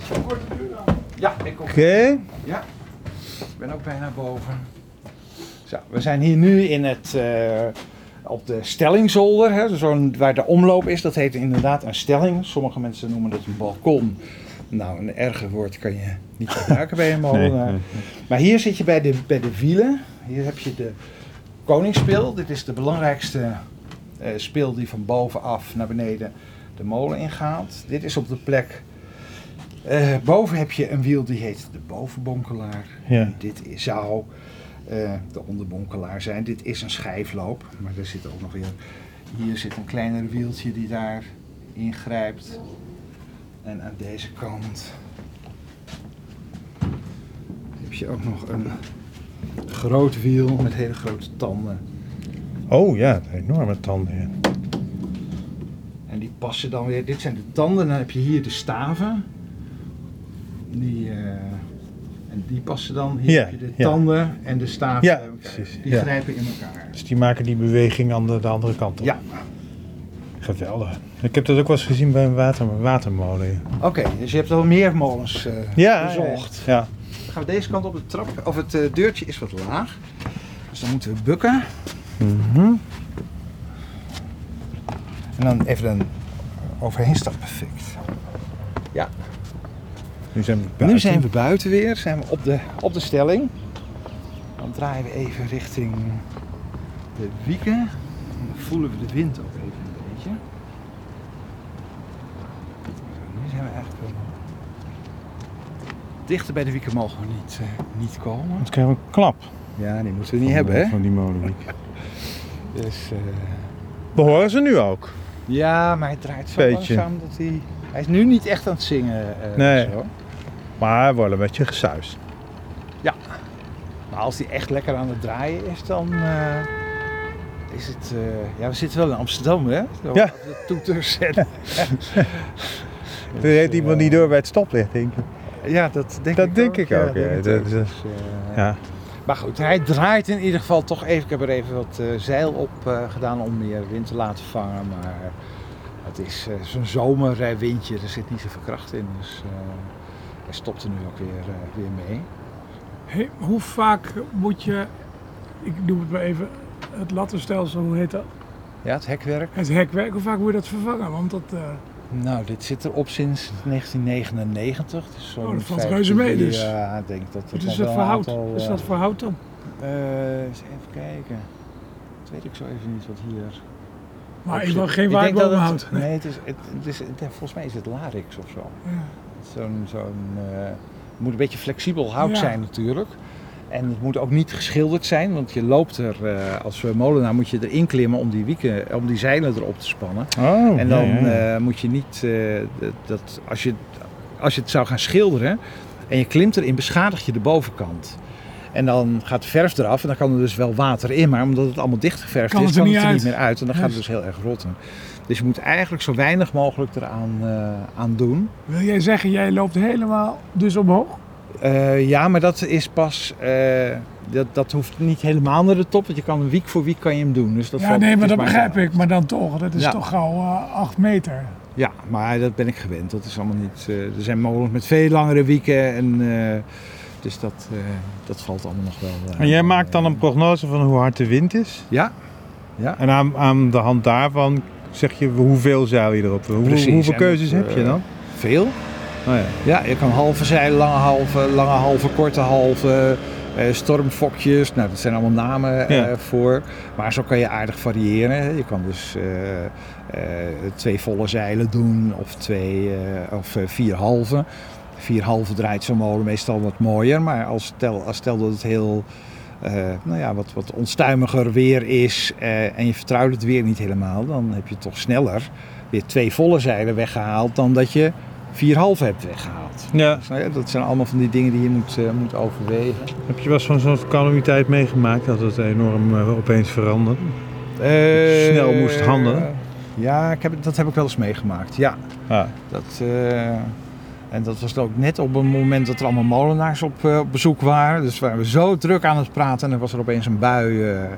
Zo kort de deur aan. Ja, ik kom. Oké. Ja, ik ben ook bijna boven. Zo, we zijn hier nu in het, eh, op de stellingzolder, hè, zo'n- waar de omloop is. Dat heet inderdaad een stelling. Sommige mensen noemen het een balkon. Nou, een erger woord kan je niet gebruiken bij een Nee, molenaar. nee. Maar hier zit je bij de, bij de wielen. Hier heb je de koningsspil. Dit is de belangrijkste eh, spil die van bovenaf naar beneden de molen ingaat. Dit is op de plek. eh, boven heb je een wiel die heet de bovenbonkelaar. Ja. Dit is- zou eh, de onderbonkelaar zijn. Dit is een schijfloop. Maar er zit ook nog weer. Hier zit een kleiner wieltje die daar ingrijpt. En aan deze kant heb je ook nog een groot wiel met hele grote tanden. Oh ja, enorme tanden. ja. En die passen dan weer. Dit zijn de tanden. Dan heb je hier de staven. Die, eh, en die passen dan. Hier Ja, heb je de ja. tanden en de staven. Ja, precies, Die grijpen in elkaar. Dus die maken die beweging aan de, de andere kant op. Ja, Geweldig. Ik heb dat ook wel eens gezien bij een water, watermolen. oké. dus je hebt al meer molens eh, Ja, bezocht. Ja. Dan gaan we deze kant op de trap. Of het eh, deurtje is wat laag. Dus dan moeten we bukken. Mhm. En dan even een overheen stap. Perfect. Ja, Nu zijn we buiten. Nu zijn we buiten weer, zijn we op de, op de stelling. Dan draaien we even richting de wieken. En dan voelen we de wind ook even een beetje. Zo, nu zijn we eigenlijk wel... Dichter bij de wieken mogen we niet, eh, niet komen. Dan krijgen we een klap. Ja, die moeten we niet hebben, hè? Van die molenwiek. Dus, eh, We horen ze nu ook. ja, maar hij draait zo Beetje. langzaam dat hij... Hij is nu niet echt aan het zingen. eh, Nee. Zo. Maar we worden een beetje gesuisd. Maar als hij echt lekker aan het draaien is, dan is het... ja, we zitten wel in Amsterdam, hè? Zo, Ja. De toeters en... Er reed iemand niet door bij het stoplicht, denk ik. Ja, dat denk Dat ik denk ook. ik ook, ja. denk ik Dat- ook. Dus, eh, Ja. Maar goed, hij draait in ieder geval toch even... Ik heb er even wat eh, zeil op eh, gedaan om meer wind te laten vangen. Maar het is eh, zo'n zomerwindje, er zit niet zoveel kracht in. Dus eh, hij stopt er nu ook weer, eh, weer mee. Hey, hoe vaak moet je, ik noem het maar even, het lattenstelsel, hoe heet dat? Ja, het hekwerk. Het hekwerk, hoe vaak moet je dat vervangen? Want dat, eh, Nou, dit zit erop sinds 1999. Dus zo'n Oh, dat valt 15 reuze mee dus. Ja, ik denk dat het wat is dat voor hout? aantal, is eh, dat voor hout dan? eh, eens even kijken. Dat weet ik zo even niet wat hier... Maar ik wil geen het- waaiboomhout. Nee, het is, het, het is, het- volgens mij is het larix of zo. Ja. Zo'n, zo'n, eh, het moet een beetje flexibel hout Ja. zijn natuurlijk. En het moet ook niet geschilderd zijn, want je loopt er, eh, als molenaar moet je erin klimmen om die, wieken, om die zeilen erop te spannen. Oh, En dan ja, ja. eh, moet je niet, eh, dat- als, je, als je het zou gaan schilderen en je klimt erin, beschadig je de bovenkant. En dan gaat de verf eraf en dan kan er dus wel water in. Maar omdat het allemaal dichtgeverfd Kan is, kan het er niet meer uit. En dan gaat het dus heel erg rotten. Dus je moet eigenlijk zo weinig mogelijk eraan eh, aan doen. Wil jij zeggen, jij loopt helemaal dus omhoog? Eh, ja, maar dat is pas. eh, dat, dat hoeft niet helemaal naar de top. Want je kan week voor week kan je hem doen. Dus dat ja, valt- nee, maar dat begrijp ik. Maar dan toch, dat is Ja. toch gauw eh, acht meter. Ja, maar dat ben ik gewend. Dat is allemaal niet. eh, er zijn molens met veel langere wieken. En, eh, dus dat, eh, dat valt allemaal nog wel. eh, En jij maakt dan een prognose van hoe hard de wind is. Ja. Ja. En aan, aan de hand daarvan zeg je hoeveel zeil je erop. Hoe, Precies, hoeveel keuzes heb je eh, dan? Veel. Oh ja. Ja, je kan halve zeilen, lange halve, lange halve, korte halve, eh, stormfokjes. Nou, dat zijn allemaal namen eh, Ja. voor. Maar zo kan je aardig variëren. Je kan dus eh, eh, twee volle zeilen doen of, twee, eh, of eh, vier halve. Vier halve draait zo'n molen meestal wat mooier. Maar als stel, als stel dat het heel nou ja, wat, wat onstuimiger weer is en je vertrouwt het weer niet helemaal, dan heb je toch sneller weer twee volle zeilen weggehaald dan dat je vier halve hebt weggehaald. Ja. Dus, nou ja, dat zijn allemaal van die dingen die je moet, eh, moet overwegen. Heb je wel eens van zo'n calamiteit meegemaakt dat het enorm eh, opeens veranderde? Snel moest handelen? Ja, ik heb, dat heb ik wel eens meegemaakt. Ja, Ah. dat, eh, en dat was ook net op een moment dat er allemaal molenaars op, eh, op bezoek waren. Dus waren we zo druk aan het praten en er was er opeens een bui eh, eh,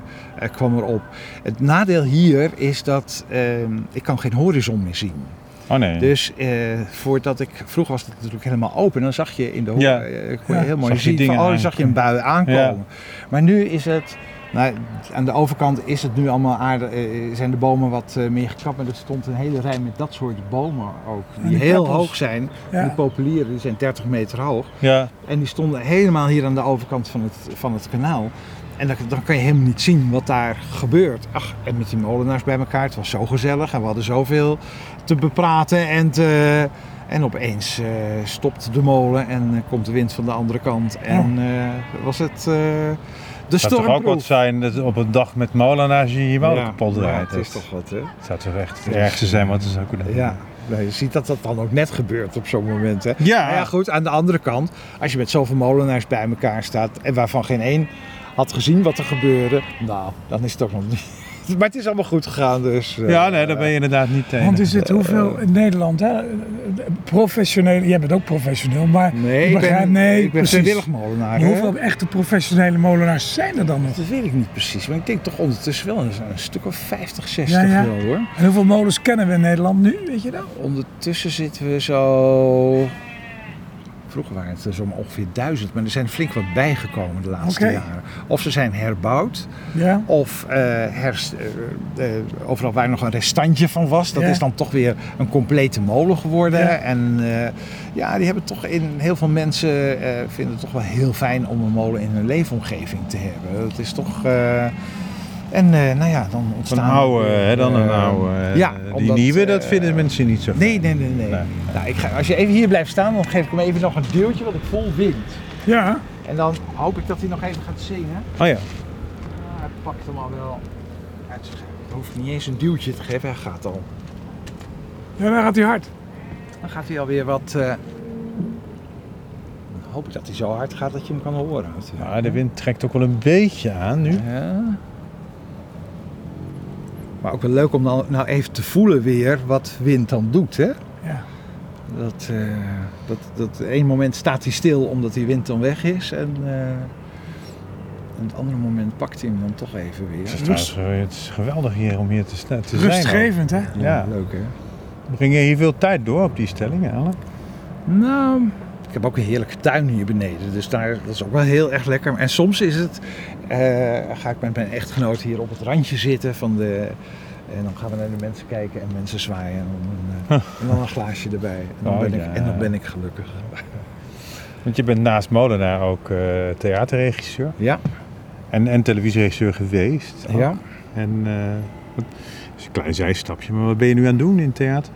kwam erop. Het nadeel hier is dat eh, ik kan geen horizon meer zien. Oh nee. Dus eh, voordat ik, vroeger was het natuurlijk helemaal open, dan zag je in de hoek, Ja. eh, kon je Ja. heel mooi Zag je zien, van, oh, dan zag je een bui aankomen. Maar nu is het, nou, aan de overkant is het nu allemaal aardig, eh, zijn de bomen wat eh, meer gekapt, maar er stond een hele rij met dat soort bomen ook, die die heel kappels. hoog zijn. Ja. Die populieren, die zijn 30 meter hoog. ja. En die stonden helemaal hier aan de overkant van het, van het kanaal. En dan, dan kan je helemaal niet zien wat daar gebeurt. Ach, en met die molenaars bij elkaar, het was zo gezellig en we hadden zoveel te bepraten. En, te, en opeens eh, stopt de molen en eh, komt de wind van de andere kant. En eh, was het de Het zou toch ook wat zijn dat op een dag met molenaars je je molen Ja, kapot ja, draait. het is toch wat, hè? Het zou toch echt het ergste zijn wat er zou kunnen Ja, nou, je ziet dat dat dan ook net gebeurt op zo'n moment. Hè? Ja. Nou ja, goed, aan de andere kant, als je met zoveel molenaars bij elkaar staat en waarvan geen één had gezien wat er gebeurde, nou, dan is het ook nog niet. Maar het is allemaal goed gegaan, dus. eh, Ja, nee, daar ben je inderdaad niet tegen. Want is het hoeveel in Nederland, hè? Professioneel, jij bent ook professioneel, maar Nee, ik ik begrijp, ben, nee, ik ben precies. vrijwillig molenaar. Hoeveel echte professionele molenaars zijn er dan nog? Dat weet ik niet precies, maar ik denk toch ondertussen wel een, een stuk of 50, 60 Ja, ja. wel hoor. En hoeveel molens kennen we in Nederland nu, weet je dat? Ondertussen zitten we zo. Vroeger waren het er zo'n ongeveer duizend, maar er zijn flink wat bijgekomen de laatste jaren. Of ze zijn herbouwd, Ja. of herst- eh, overal waar nog een restantje van was, dat Ja. is dan toch weer een complete molen geworden. Ja. En ja, die hebben toch in heel veel mensen vinden het toch wel heel fijn om een molen in hun leefomgeving te hebben. Dat is toch. Eh, en eh, nou ja, dan Een ontstaan. oude, hè, dan een eh, oude. eh, ja, die omdat, nieuwe, dat eh, vinden mensen niet zo Nee, nee, nee, nee. Nee. Nou, ik ga, als je even hier blijft staan, dan geef ik hem even nog een duwtje, want ik vol wind. Ja. En dan hoop ik dat hij nog even gaat zingen. Oh ja. Ah, hij pakt hem al wel uit. Hij hoeft niet eens een duwtje te geven, hij gaat al. ja, dan gaat hij hard. Dan gaat hij alweer wat... eh, Dan hoop ik dat hij zo hard gaat dat je hem kan horen. Maar de wind trekt ook wel een beetje aan nu. Ja. Maar ook wel leuk om dan nou even te voelen weer wat wind dan doet, hè? Ja. Dat, eh dat, dat één moment staat hij stil omdat die wind dan weg is. En, eh, en het andere moment pakt hij hem dan toch even weer. Het is, trouwens, het is geweldig hier om hier te, sta- te zijn. Rustgevend, hè? Ja. Leuk hè? Breng je hier veel tijd door op die stelling eigenlijk? Nou, ik heb ook een heerlijke tuin hier beneden. Dus daar, dat is ook wel heel erg lekker. En soms is het, eh, ga ik met mijn echtgenoot hier op het randje zitten van de... En dan gaan we naar de mensen kijken en mensen zwaaien. En dan, een, eh, en dan een glaasje erbij. En dan, Oh, ben, ik, en dan ben ik gelukkig. Want je bent naast Molenaar ook eh, theaterregisseur Ja, en, en televisieregisseur geweest. ook. ja. En wat, is een klein zijstapje, maar wat ben je nu aan het doen in theater?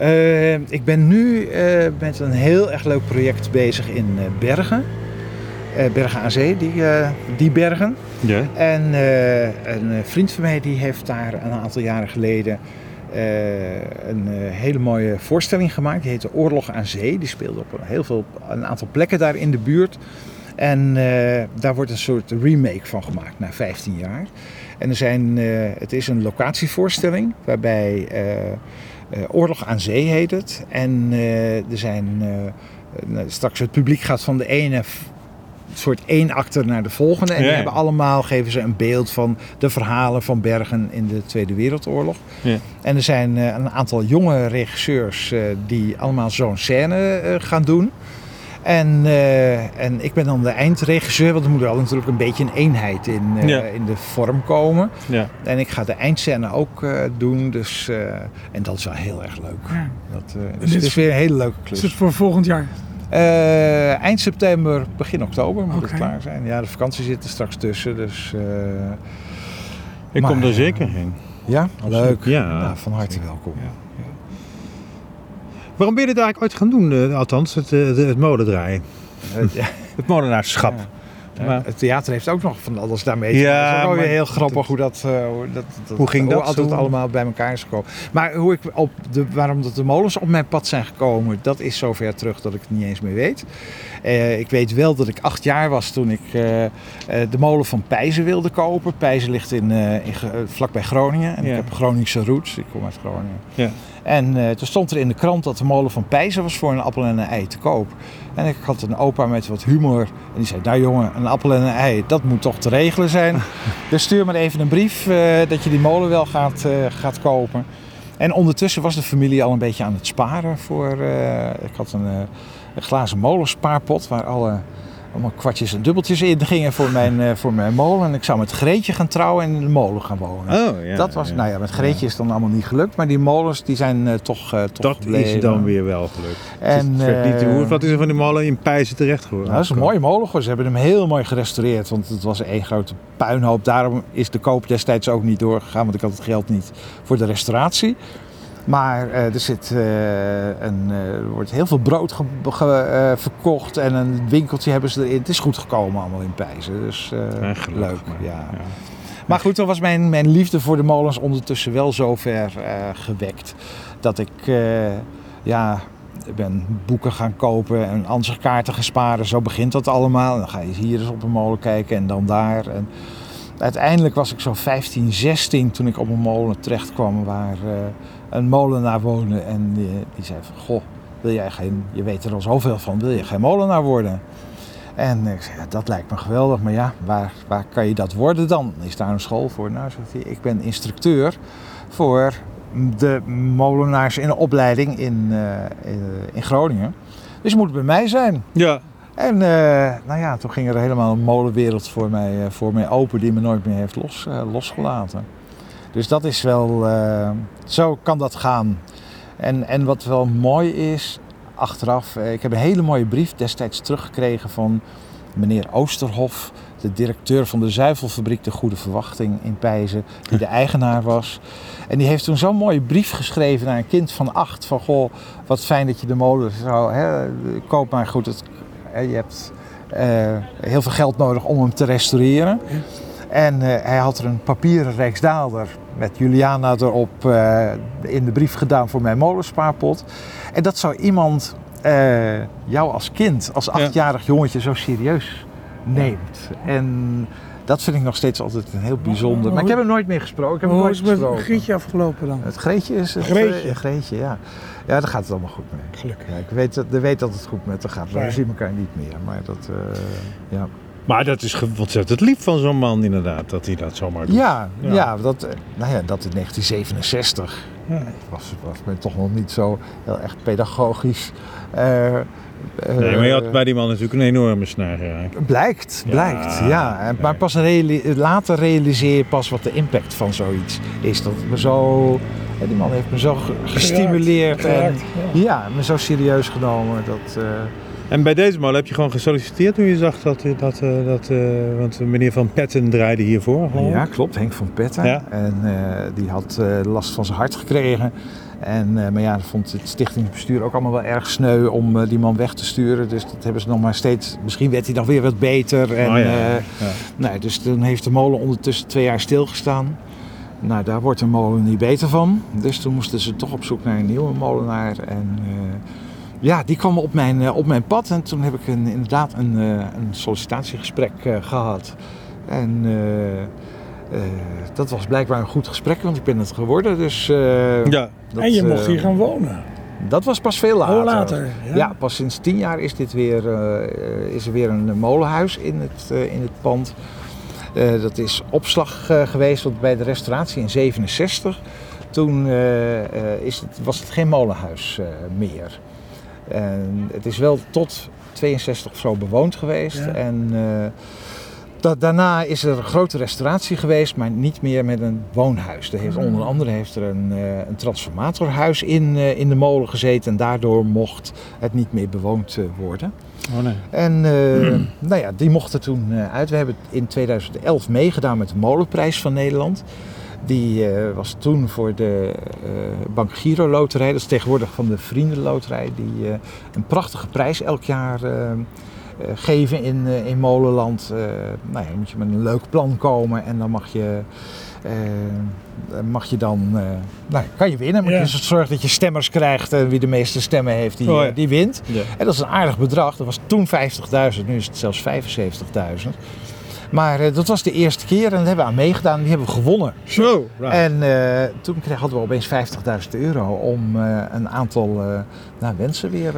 Eh, ik ben nu eh, met een heel erg leuk project bezig in eh, Bergen. Bergen aan Zee, die, die bergen. Ja. En een vriend van mij die heeft daar een aantal jaren geleden een hele mooie voorstelling gemaakt. Die heette Oorlog aan Zee. Die speelde op een, heel veel, een aantal plekken daar in de buurt. En daar wordt een soort remake van gemaakt na 15 jaar. En er zijn, het is een locatievoorstelling waarbij Oorlog aan Zee heet het. En eh, er zijn eh, nou, straks het publiek gaat van de ene soort één acte naar de volgende. En die ja. hebben allemaal geven ze een beeld van de verhalen van Bergen in de Tweede Wereldoorlog. Ja. En er zijn eh, een aantal jonge regisseurs eh, die allemaal zo'n scène eh, gaan doen. En, eh, en ik ben dan de eindregisseur, want er moet wel natuurlijk een beetje een eenheid in, eh, Ja. in de vorm komen. Ja. En ik ga de eindscène ook eh, doen, dus, eh, en dat is wel heel erg leuk. Ja. Dat, eh, dus het is- is weer een hele leuke Is klus. het voor volgend jaar? Eh, eind september, begin oktober moet het klaar zijn. Ja, de vakantie zit er straks tussen, dus eh, Ik Maar, kom er zeker heen. ja, leuk. Ja. Nou, van harte welkom. Waarom ben je dit eigenlijk ooit gaan doen? eh, althans, het, eh, het, het molendraaien. Ja. Het molenaarschap. Maar- het theater heeft ook nog van alles daarmee. Ja. Het is ook weer heel grappig hoe dat, eh, hoe dat, dat Hoe ging dat altijd allemaal bij elkaar is gekomen. Maar hoe ik op de, waarom dat de molens op mijn pad zijn gekomen, dat is zover terug dat ik het niet eens meer weet. Ik weet wel dat ik acht jaar was toen ik de molen van Pijzen wilde kopen. Pijzen ligt in, in, vlakbij Groningen. En Ja. ik heb Groningse roots. Ik kom uit Groningen. Ja. En eh, toen stond er in de krant dat de molen van Pijzen was voor een appel en een ei te koop. En ik had een opa met wat humor. En die zei, nou jongen, een appel en een ei, dat moet toch te regelen zijn. dus stuur maar even een brief eh, dat je die molen wel gaat, eh, gaat kopen. En ondertussen was de familie al een beetje aan het sparen voor... ik had een, een glazen molenspaarpot waar alle allemaal kwartjes en dubbeltjes in gingen voor mijn, eh, voor mijn molen. En ik zou met Greetje gaan trouwen en in de molen gaan wonen. Oh, ja. dat was, ja. nou ja, met Greetje is het dan allemaal niet gelukt. Maar die molens die zijn eh, toch, eh toch Dat gebleven. is dan weer wel gelukt. En, werd niet, hoe, wat is er van die molen in Pijzen terecht geworden? Nou, dat is een mooie molen. hoor. Ze hebben hem heel mooi gerestaureerd. Want het was één grote puinhoop. Daarom is de koop destijds ook niet doorgegaan. Want ik had het geld niet voor de restauratie. Maar eh, er, zit, eh, een, eh, er wordt heel veel brood verkocht. En een winkeltje hebben ze erin. Het is goed gekomen allemaal in Pijzen. Dus leuk. maar. Ja. Ja. Maar goed, dan was mijn, mijn liefde voor de molens ondertussen wel zo ver eh, gewekt. Dat ik ja, ik ben boeken gaan kopen en ansichtkaarten gaan sparen. Zo begint dat allemaal. En dan ga je hier eens op een molen kijken en dan daar. En uiteindelijk was ik zo 15, 16 toen ik op een molen terecht kwam waar een molenaar woonde. En die, die zei van, goh, wil jij geen, je weet er al zoveel van, wil je geen molenaar worden? En ik zei, ja, dat lijkt me geweldig, maar ja, waar, waar kan je dat worden dan? Is daar een school voor? Nou, zegt hij, ik ben instructeur voor de molenaars in de opleiding in, eh, eh, in Groningen. Dus je moet bij mij zijn. Ja. En eh, nou ja, toen ging er helemaal een molenwereld voor mij, voor mij open die me nooit meer heeft los, losgelaten. Dus dat is wel, eh, zo kan dat gaan. En, en wat wel mooi is, achteraf, eh, ik heb een hele mooie brief destijds teruggekregen van meneer Oosterhof, de directeur van de zuivelfabriek De Goede Verwachting in Pijzen, die de eigenaar was. En die heeft toen zo'n mooie brief geschreven naar een kind van acht, van goh, wat fijn dat je de molen zou, hè, koop maar goed, het, hè, je hebt eh, heel veel geld nodig om hem te restaureren. En eh, hij had er een papieren Rijksdaalder met Juliana erop eh, in de brief gedaan voor mijn molenspaarpot. En dat zou iemand eh, jou als kind, als achtjarig jongetje zo serieus neemt. En dat vind ik nog steeds altijd een heel bijzonder. Maar ik heb hem nooit meer gesproken. Ik heb hem Hoe nooit is het met afgelopen dan? Het Greetje is het. Greetje. Greetje, ja. Ja, daar gaat het allemaal goed mee. Gelukkig. Ja, ik weet, dat- ik weet dat het goed met haar gaat. Maar we Ja. zien elkaar niet meer. Maar dat, eh, ja. Maar dat is ontzettend lief van zo'n man inderdaad, dat hij dat zomaar doet. Ja, Ja. ja. dat, eh, nou ja, dat in 1967 Ja. was, was men toch nog niet zo heel echt pedagogisch. eh, eh, Nee, maar je had bij die man natuurlijk een enorme snaar geraakt. Blijkt, Ja, blijkt, ja. En- Maar pas reali- later realiseer je pas wat de impact van zoiets is. Dat het me zo, ja, die man heeft me zo ge- gestimuleerd en Geraakt, ja. ja, me zo serieus genomen. Dat, eh, En bij deze molen heb je gewoon gesolliciteerd toen je zag dat, dat, eh, dat eh, want meneer Van Petten draaide hiervoor. geloof. Ja, klopt. Henk van Petten. Ja. En eh, die had eh, last van zijn hart gekregen. En, eh, maar ja, dat vond het stichtingsbestuur ook allemaal wel erg sneu om eh, die man weg te sturen. Dus dat hebben ze nog maar steeds... Misschien werd hij nog weer wat beter. En, Oh ja, eh, ja. nou, dus toen heeft de molen ondertussen twee jaar stilgestaan. Nou, daar wordt de molen niet beter van. Dus toen moesten ze toch op zoek naar een nieuwe molenaar. En eh, ja, die kwam op mijn, eh, op mijn pad. En toen heb ik een, inderdaad een, eh, een sollicitatiegesprek eh, gehad. En eh, eh, dat was blijkbaar een goed gesprek, want ik ben het geworden. Dus, eh, Ja. dat, en je mocht hier gaan wonen. Dat was pas veel later. Oh, later. Ja. Ja. pas sinds tien jaar is, dit weer, eh, is er weer een molenhuis in het, eh, in het pand. Eh, dat is opslag eh, geweest want bij de restauratie in 67. Toen eh, eh, is het, was het geen molenhuis eh, meer. En het is wel tot 62 of zo bewoond geweest. Ja. En eh, da- daarna is er een grote restauratie geweest, maar niet meer met een woonhuis. Er heeft, Mhm. onder andere heeft er een, eh, een transformatorhuis in, eh, in de molen gezeten. En daardoor mocht het niet meer bewoond worden. Oh nee. En eh, nou ja, die mochten toen uit. We hebben in 2011 meegedaan met de Molenprijs van Nederland. Die eh, was toen voor de eh Bank Giro Loterij. Dat is tegenwoordig van de Vriendenloterij. Die eh, een prachtige prijs elk jaar geven in, in Molenland. Nou ja, dan moet je met een leuk plan komen. En dan mag je... mag je dan, nou, kan je winnen. Ja. je dus zorgen dat je stemmers krijgt. En wie de meeste stemmen heeft, die, Oh ja. die wint. Ja. En dat is een aardig bedrag. Dat was toen 50.000, nu is het zelfs 75.000. Maar eh, dat was de eerste keer en daar hebben we aan meegedaan. Die hebben we gewonnen. Zo. right. En eh, toen kreeg, hadden we opeens 50.000 euro om eh, een aantal nou, wensen weer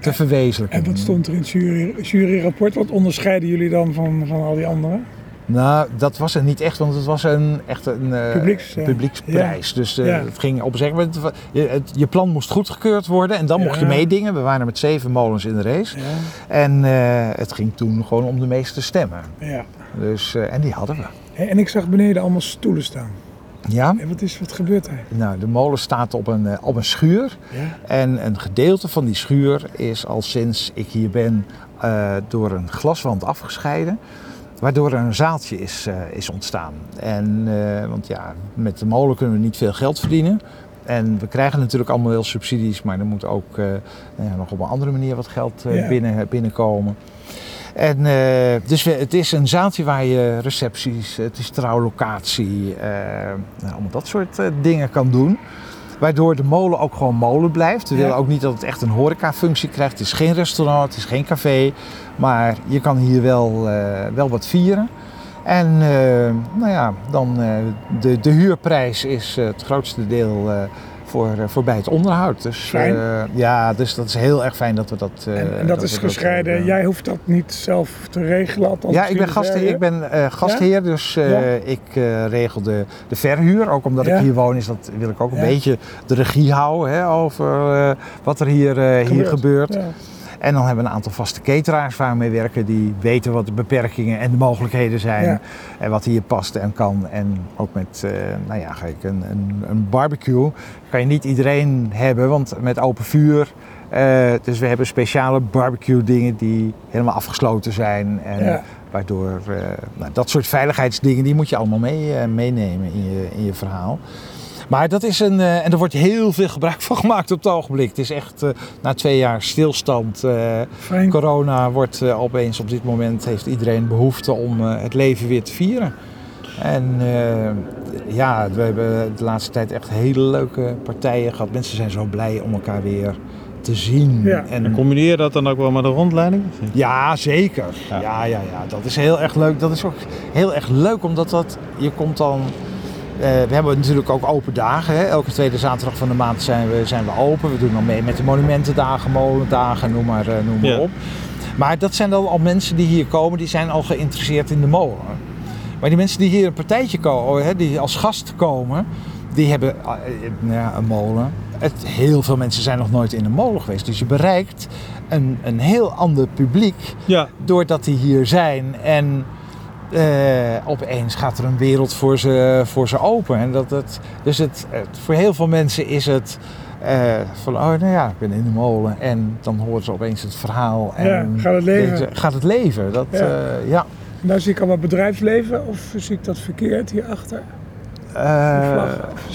te verwezenlijken. En wat stond er in het jury, juryrapport? Wat onderscheiden jullie dan van, van al die anderen? Nou, dat was het niet echt, want het was een, echt een eh, Publieks, publieksprijs. Dus eh, Ja. het ging op een je, je plan moest goedgekeurd worden en dan mocht je meedingen. We waren met zeven molens in de race. En eh, het ging toen gewoon om de meeste stemmen. ja. Dus, en die hadden we. En ik zag beneden allemaal stoelen staan. Ja, En wat, is, wat gebeurt er? nou, de molen staat op een, op een schuur. Ja. En een gedeelte van die schuur is al sinds ik hier ben door een glaswand afgescheiden. Waardoor er een zaaltje is, eh, is ontstaan. En, eh, want ja, met de molen kunnen we niet veel geld verdienen. En we krijgen natuurlijk allemaal wel subsidies, maar er moet ook eh, nou nog op een andere manier wat geld binnen, binnenkomen. En, dus we, het is een zaaltje waar je recepties, het is trouwlocatie, allemaal dat soort dingen kan doen. Waardoor de molen ook gewoon molen blijft. We Ja. willen ook niet dat het echt een horecafunctie krijgt. Het is geen restaurant, het is geen café. Maar je kan hier wel, eh, wel wat vieren. En eh, nou ja, dan eh, de, de huurprijs is het grootste deel voor, eh, voor bij het onderhoud. Dus, Fijn. eh, ja, dus dat is heel erg fijn dat we dat. eh, En, en dat is gescheiden. Jij hoeft dat niet zelf te regelen. Ja, ik ben, gastheer, ik ben gastheer, dus Ja. ik regel de, de verhuur. Ook omdat Ja. ik hier woon, is dat, wil ik ook een beetje de regie houden hè, over wat er hier, hier gebeurt. En dan hebben we een aantal vaste cateraars waar we mee werken. Die weten wat de beperkingen en de mogelijkheden zijn. Ja. En wat hier past en kan. En ook met, eh, nou ja, een, een, een barbecue. Kan je niet iedereen hebben, want met open vuur. eh, dus we hebben speciale barbecue dingen die helemaal afgesloten zijn. En Ja. Waardoor eh, nou, dat soort veiligheidsdingen, die moet je allemaal mee, meenemen in je, in je verhaal. Maar dat is een, eh, en er wordt heel veel gebruik van gemaakt op het ogenblik. Het is echt eh, na twee jaar stilstand. eh, corona wordt eh, opeens op dit moment heeft iedereen behoefte om eh, het leven weer te vieren. En eh, ja, we hebben de laatste tijd echt hele leuke partijen gehad. Mensen zijn zo blij om elkaar weer te zien. Ja. En combineer je dat dan ook wel met een rondleiding? Ja, zeker. Ja. Ja. Ja, ja, Dat is heel erg leuk. Dat is ook heel erg leuk, omdat dat, je komt dan... eh, we hebben natuurlijk ook open dagen. Hè. Elke tweede zaterdag van de maand zijn we, zijn we open. We doen dan mee met de monumentendagen, molendagen, noem maar, eh, noem maar Ja. op. Maar dat zijn dan al mensen die hier komen, die zijn al geïnteresseerd in de molen. Maar die mensen die hier een partijtje komen, hè, die als gast komen, die hebben eh, nou ja, een molen. Het, heel veel mensen zijn nog nooit in een molen geweest. Dus je bereikt een, een heel ander publiek Ja. doordat die hier zijn. En eh, opeens gaat er een wereld voor ze, voor ze open. En dat het, dus het, het- voor heel veel mensen is het eh, van, oh nou ja, ik ben in de molen. En dan horen ze opeens het verhaal. En Ja, gaat het leven. deze- gaat het leven. Dat, Ja. ja. ja. Nou zie ik allemaal bedrijfsleven. Of zie ik dat verkeerd hierachter? Eh,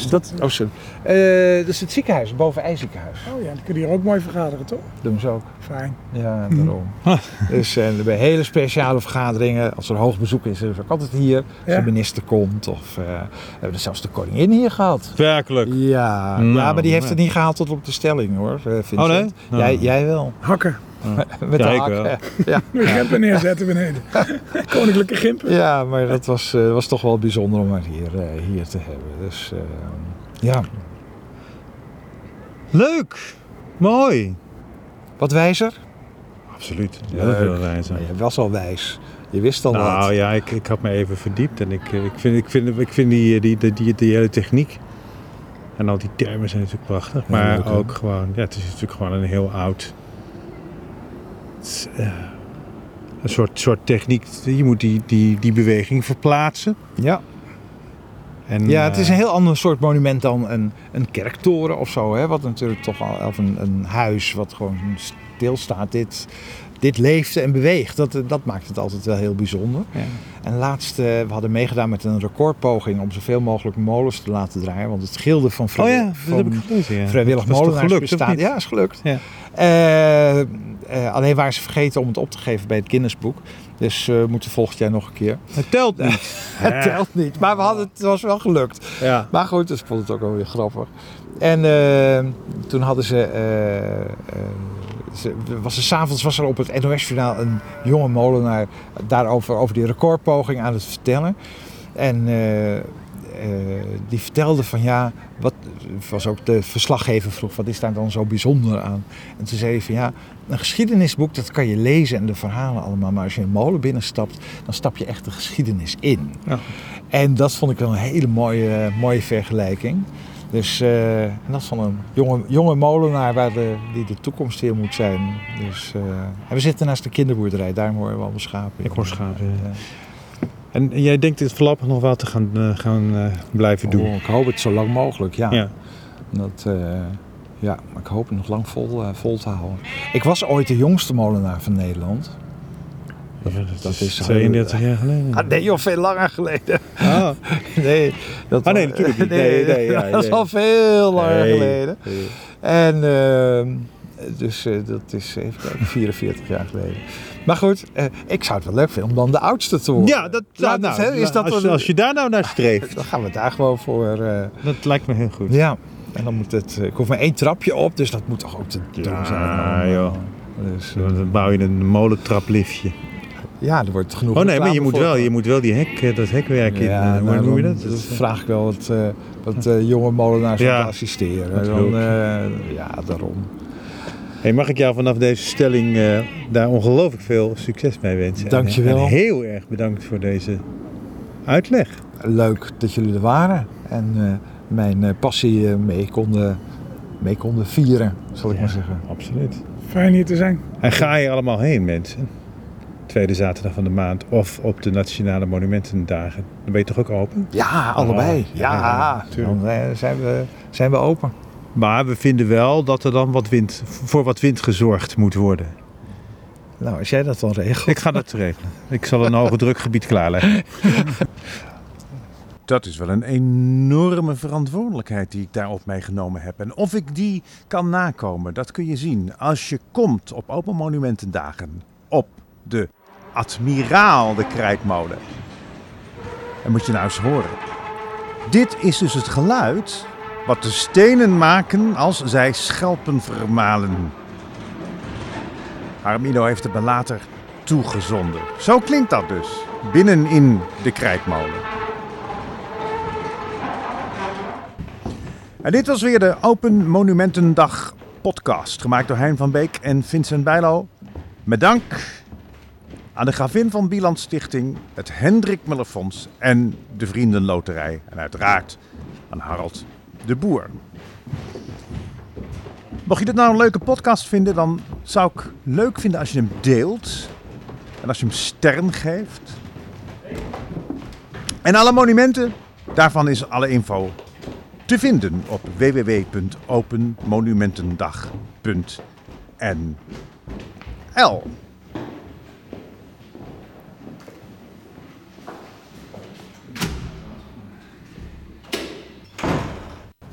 dat, oh, sorry. Eh, dat is het ziekenhuis, boven IJziekenhuis. Oh ja, dan kun je hier ook mooi vergaderen, toch? doen ze ook. Fijn. Ja, daarom. dus eh, bij hele speciale vergaderingen, als er hoog bezoek is, is ook altijd hier. Als Ja. de minister komt of eh, we hebben er zelfs de koningin hier gehad. Werkelijk. Ja, Nou, ja maar die heeft nee. het niet gehaald tot op de stelling hoor, eh, Vincent. Oh, nee? Nou. Jij, jij wel. Hakken. Met Ja, de ik hak, wel. eh, Ja. De gimpen neerzetten beneden. Koninklijke gimpen. ja, maar dat was, eh, was toch wel bijzonder om haar hier, eh, hier te hebben. Dus ja, Leuk. Mooi. wat wijzer. Absoluut. Heel veel wijzer. Maar je was al wijs. Je wist al Nou wat. ja, ik, ik had me even verdiept en ik, eh, ik vind, ik vind, ik vind die, die, die, die, die hele techniek en al die termen zijn natuurlijk prachtig. Ja, Maar leuk, ook gewoon, ja, het is natuurlijk gewoon een heel oud. is, eh, een soort, soort techniek. Je moet die, die, die beweging verplaatsen. Ja. En, Ja, het is eh, een heel ander soort monument dan een, een kerktoren of zo. Hè? Wat natuurlijk toch al, of een, een huis wat gewoon stilstaat. Dit, dit leeft en beweegt. Dat, dat maakt het altijd wel heel bijzonder. Ja. En laatst, eh, we hadden meegedaan met een recordpoging om zoveel mogelijk molens te laten draaien. Want het gilde van, Oh vrij- ja, dat van heb ik gelezen. Ja. vrijwillig Dat molenaars gelukt, bestaat. Ja, is gelukt. Ja. Eh, eh, alleen waren ze vergeten om het op te geven bij het Guinnessboek. Dus eh, we moeten volgend jaar nog een keer. Het telt niet. Het telt niet. Maar we hadden, het was wel gelukt. Ja. Maar goed, dus ik vond het ook wel weer grappig. En eh, toen hadden ze, eh, ze, was er s'avonds was er op het NOS-journaal een jonge molenaar daarover over die recordpoging aan het vertellen. En eh, die vertelde van ja, wat was ook de verslaggever vroeg, wat is daar dan zo bijzonder aan? En toen zei hij van ja, een geschiedenisboek dat kan je lezen en de verhalen allemaal, maar als je een molen binnenstapt, dan stap je echt de geschiedenis in. Ja. En dat vond ik wel een hele mooie, mooie vergelijking. Dus eh, en dat van een jonge, jonge molenaar waar de, die de toekomst weer moet zijn. Dus, eh, en we zitten naast de kinderboerderij, daar horen we allemaal schapen. Ik hoor schapen, ja. En jij denkt dit voorlopig nog wel te gaan, eh, gaan eh, blijven doen? Oh, ik hoop het zo lang mogelijk, ja. Ja. Dat, eh, ja, maar ik hoop het nog lang vol, vol te houden. Ik was ooit de jongste molenaar van Nederland. Dat, dat is is 32 jaar geleden. Ah, nee, joh, veel langer geleden. Ah. Nee, dat Ah, nee, natuurlijk niet. Nee, nee, dat is al veel langer geleden. En ehm, dus dat is even kijken, 44 jaar geleden. Maar goed, eh, ik zou het wel leuk vinden om dan de oudste te worden. Ja, dat, nou, hè, is dat als, wel- als je daar nou naar streeft, Dan gaan we daar gewoon voor. eh, dat lijkt me heel goed. ja, en dan moet het. eh, Ik hoef maar één trapje op, dus dat moet toch ook te doen Ja, zijn. dan, joh. Dus, Dan bouw je een molentrapliftje. ja, er wordt genoeg. Oh nee, maar je moet voor wel, je moet wel die hek, dat hekwerk in. Ja, hoe nou, noem je dat? dat vraag ik wel wat, wat jonge molenaars Ja, te assisteren. Dan, ja, daarom. Hey, mag ik jou vanaf deze stelling eh, daar ongelooflijk veel succes mee wensen? Dankjewel. En heel erg bedankt voor deze uitleg. Leuk dat jullie er waren en eh, mijn eh, passie mee, konden, mee konden vieren, zal ik Ja. maar zeggen. Absoluut. Fijn hier te zijn. En ga je allemaal heen, mensen? Tweede zaterdag van de maand of op de Nationale Monumentendagen. Dan ben je toch ook open? Ja, allebei. Oh, ja, ja, dan zijn, we, zijn we open. Maar we vinden wel dat er dan wat wind, voor wat wind gezorgd moet worden. Nou, als jij dat dan regelt. Ik ga dat regelen. Ik zal een hoge drukgebied klaarleggen. Dat is wel een enorme verantwoordelijkheid die ik daarop meegenomen heb. En of ik die kan nakomen, dat kun je zien als je komt op Open Monumentendagen op de Admiraal, de krijtmolen. En moet je nou eens horen. Dit is dus het geluid wat de stenen maken als zij schelpen vermalen. Armino heeft het me later toegezonden. Zo klinkt dat dus, binnenin de krijtmolen. En dit was weer de Open Monumentendag podcast, gemaakt door Hein van Beek en Vincent Bijlo. Met dank aan de Gravin van Bieland Stichting, het Hendrik Muller Fonds en de Vriendenloterij. En uiteraard aan Harald de Boer. Mocht je dit nou een leuke podcast vinden, dan zou ik leuk vinden als je hem deelt. En als je hem sterren geeft. En alle monumenten, daarvan is alle info te vinden op www.openmonumentendag.nl.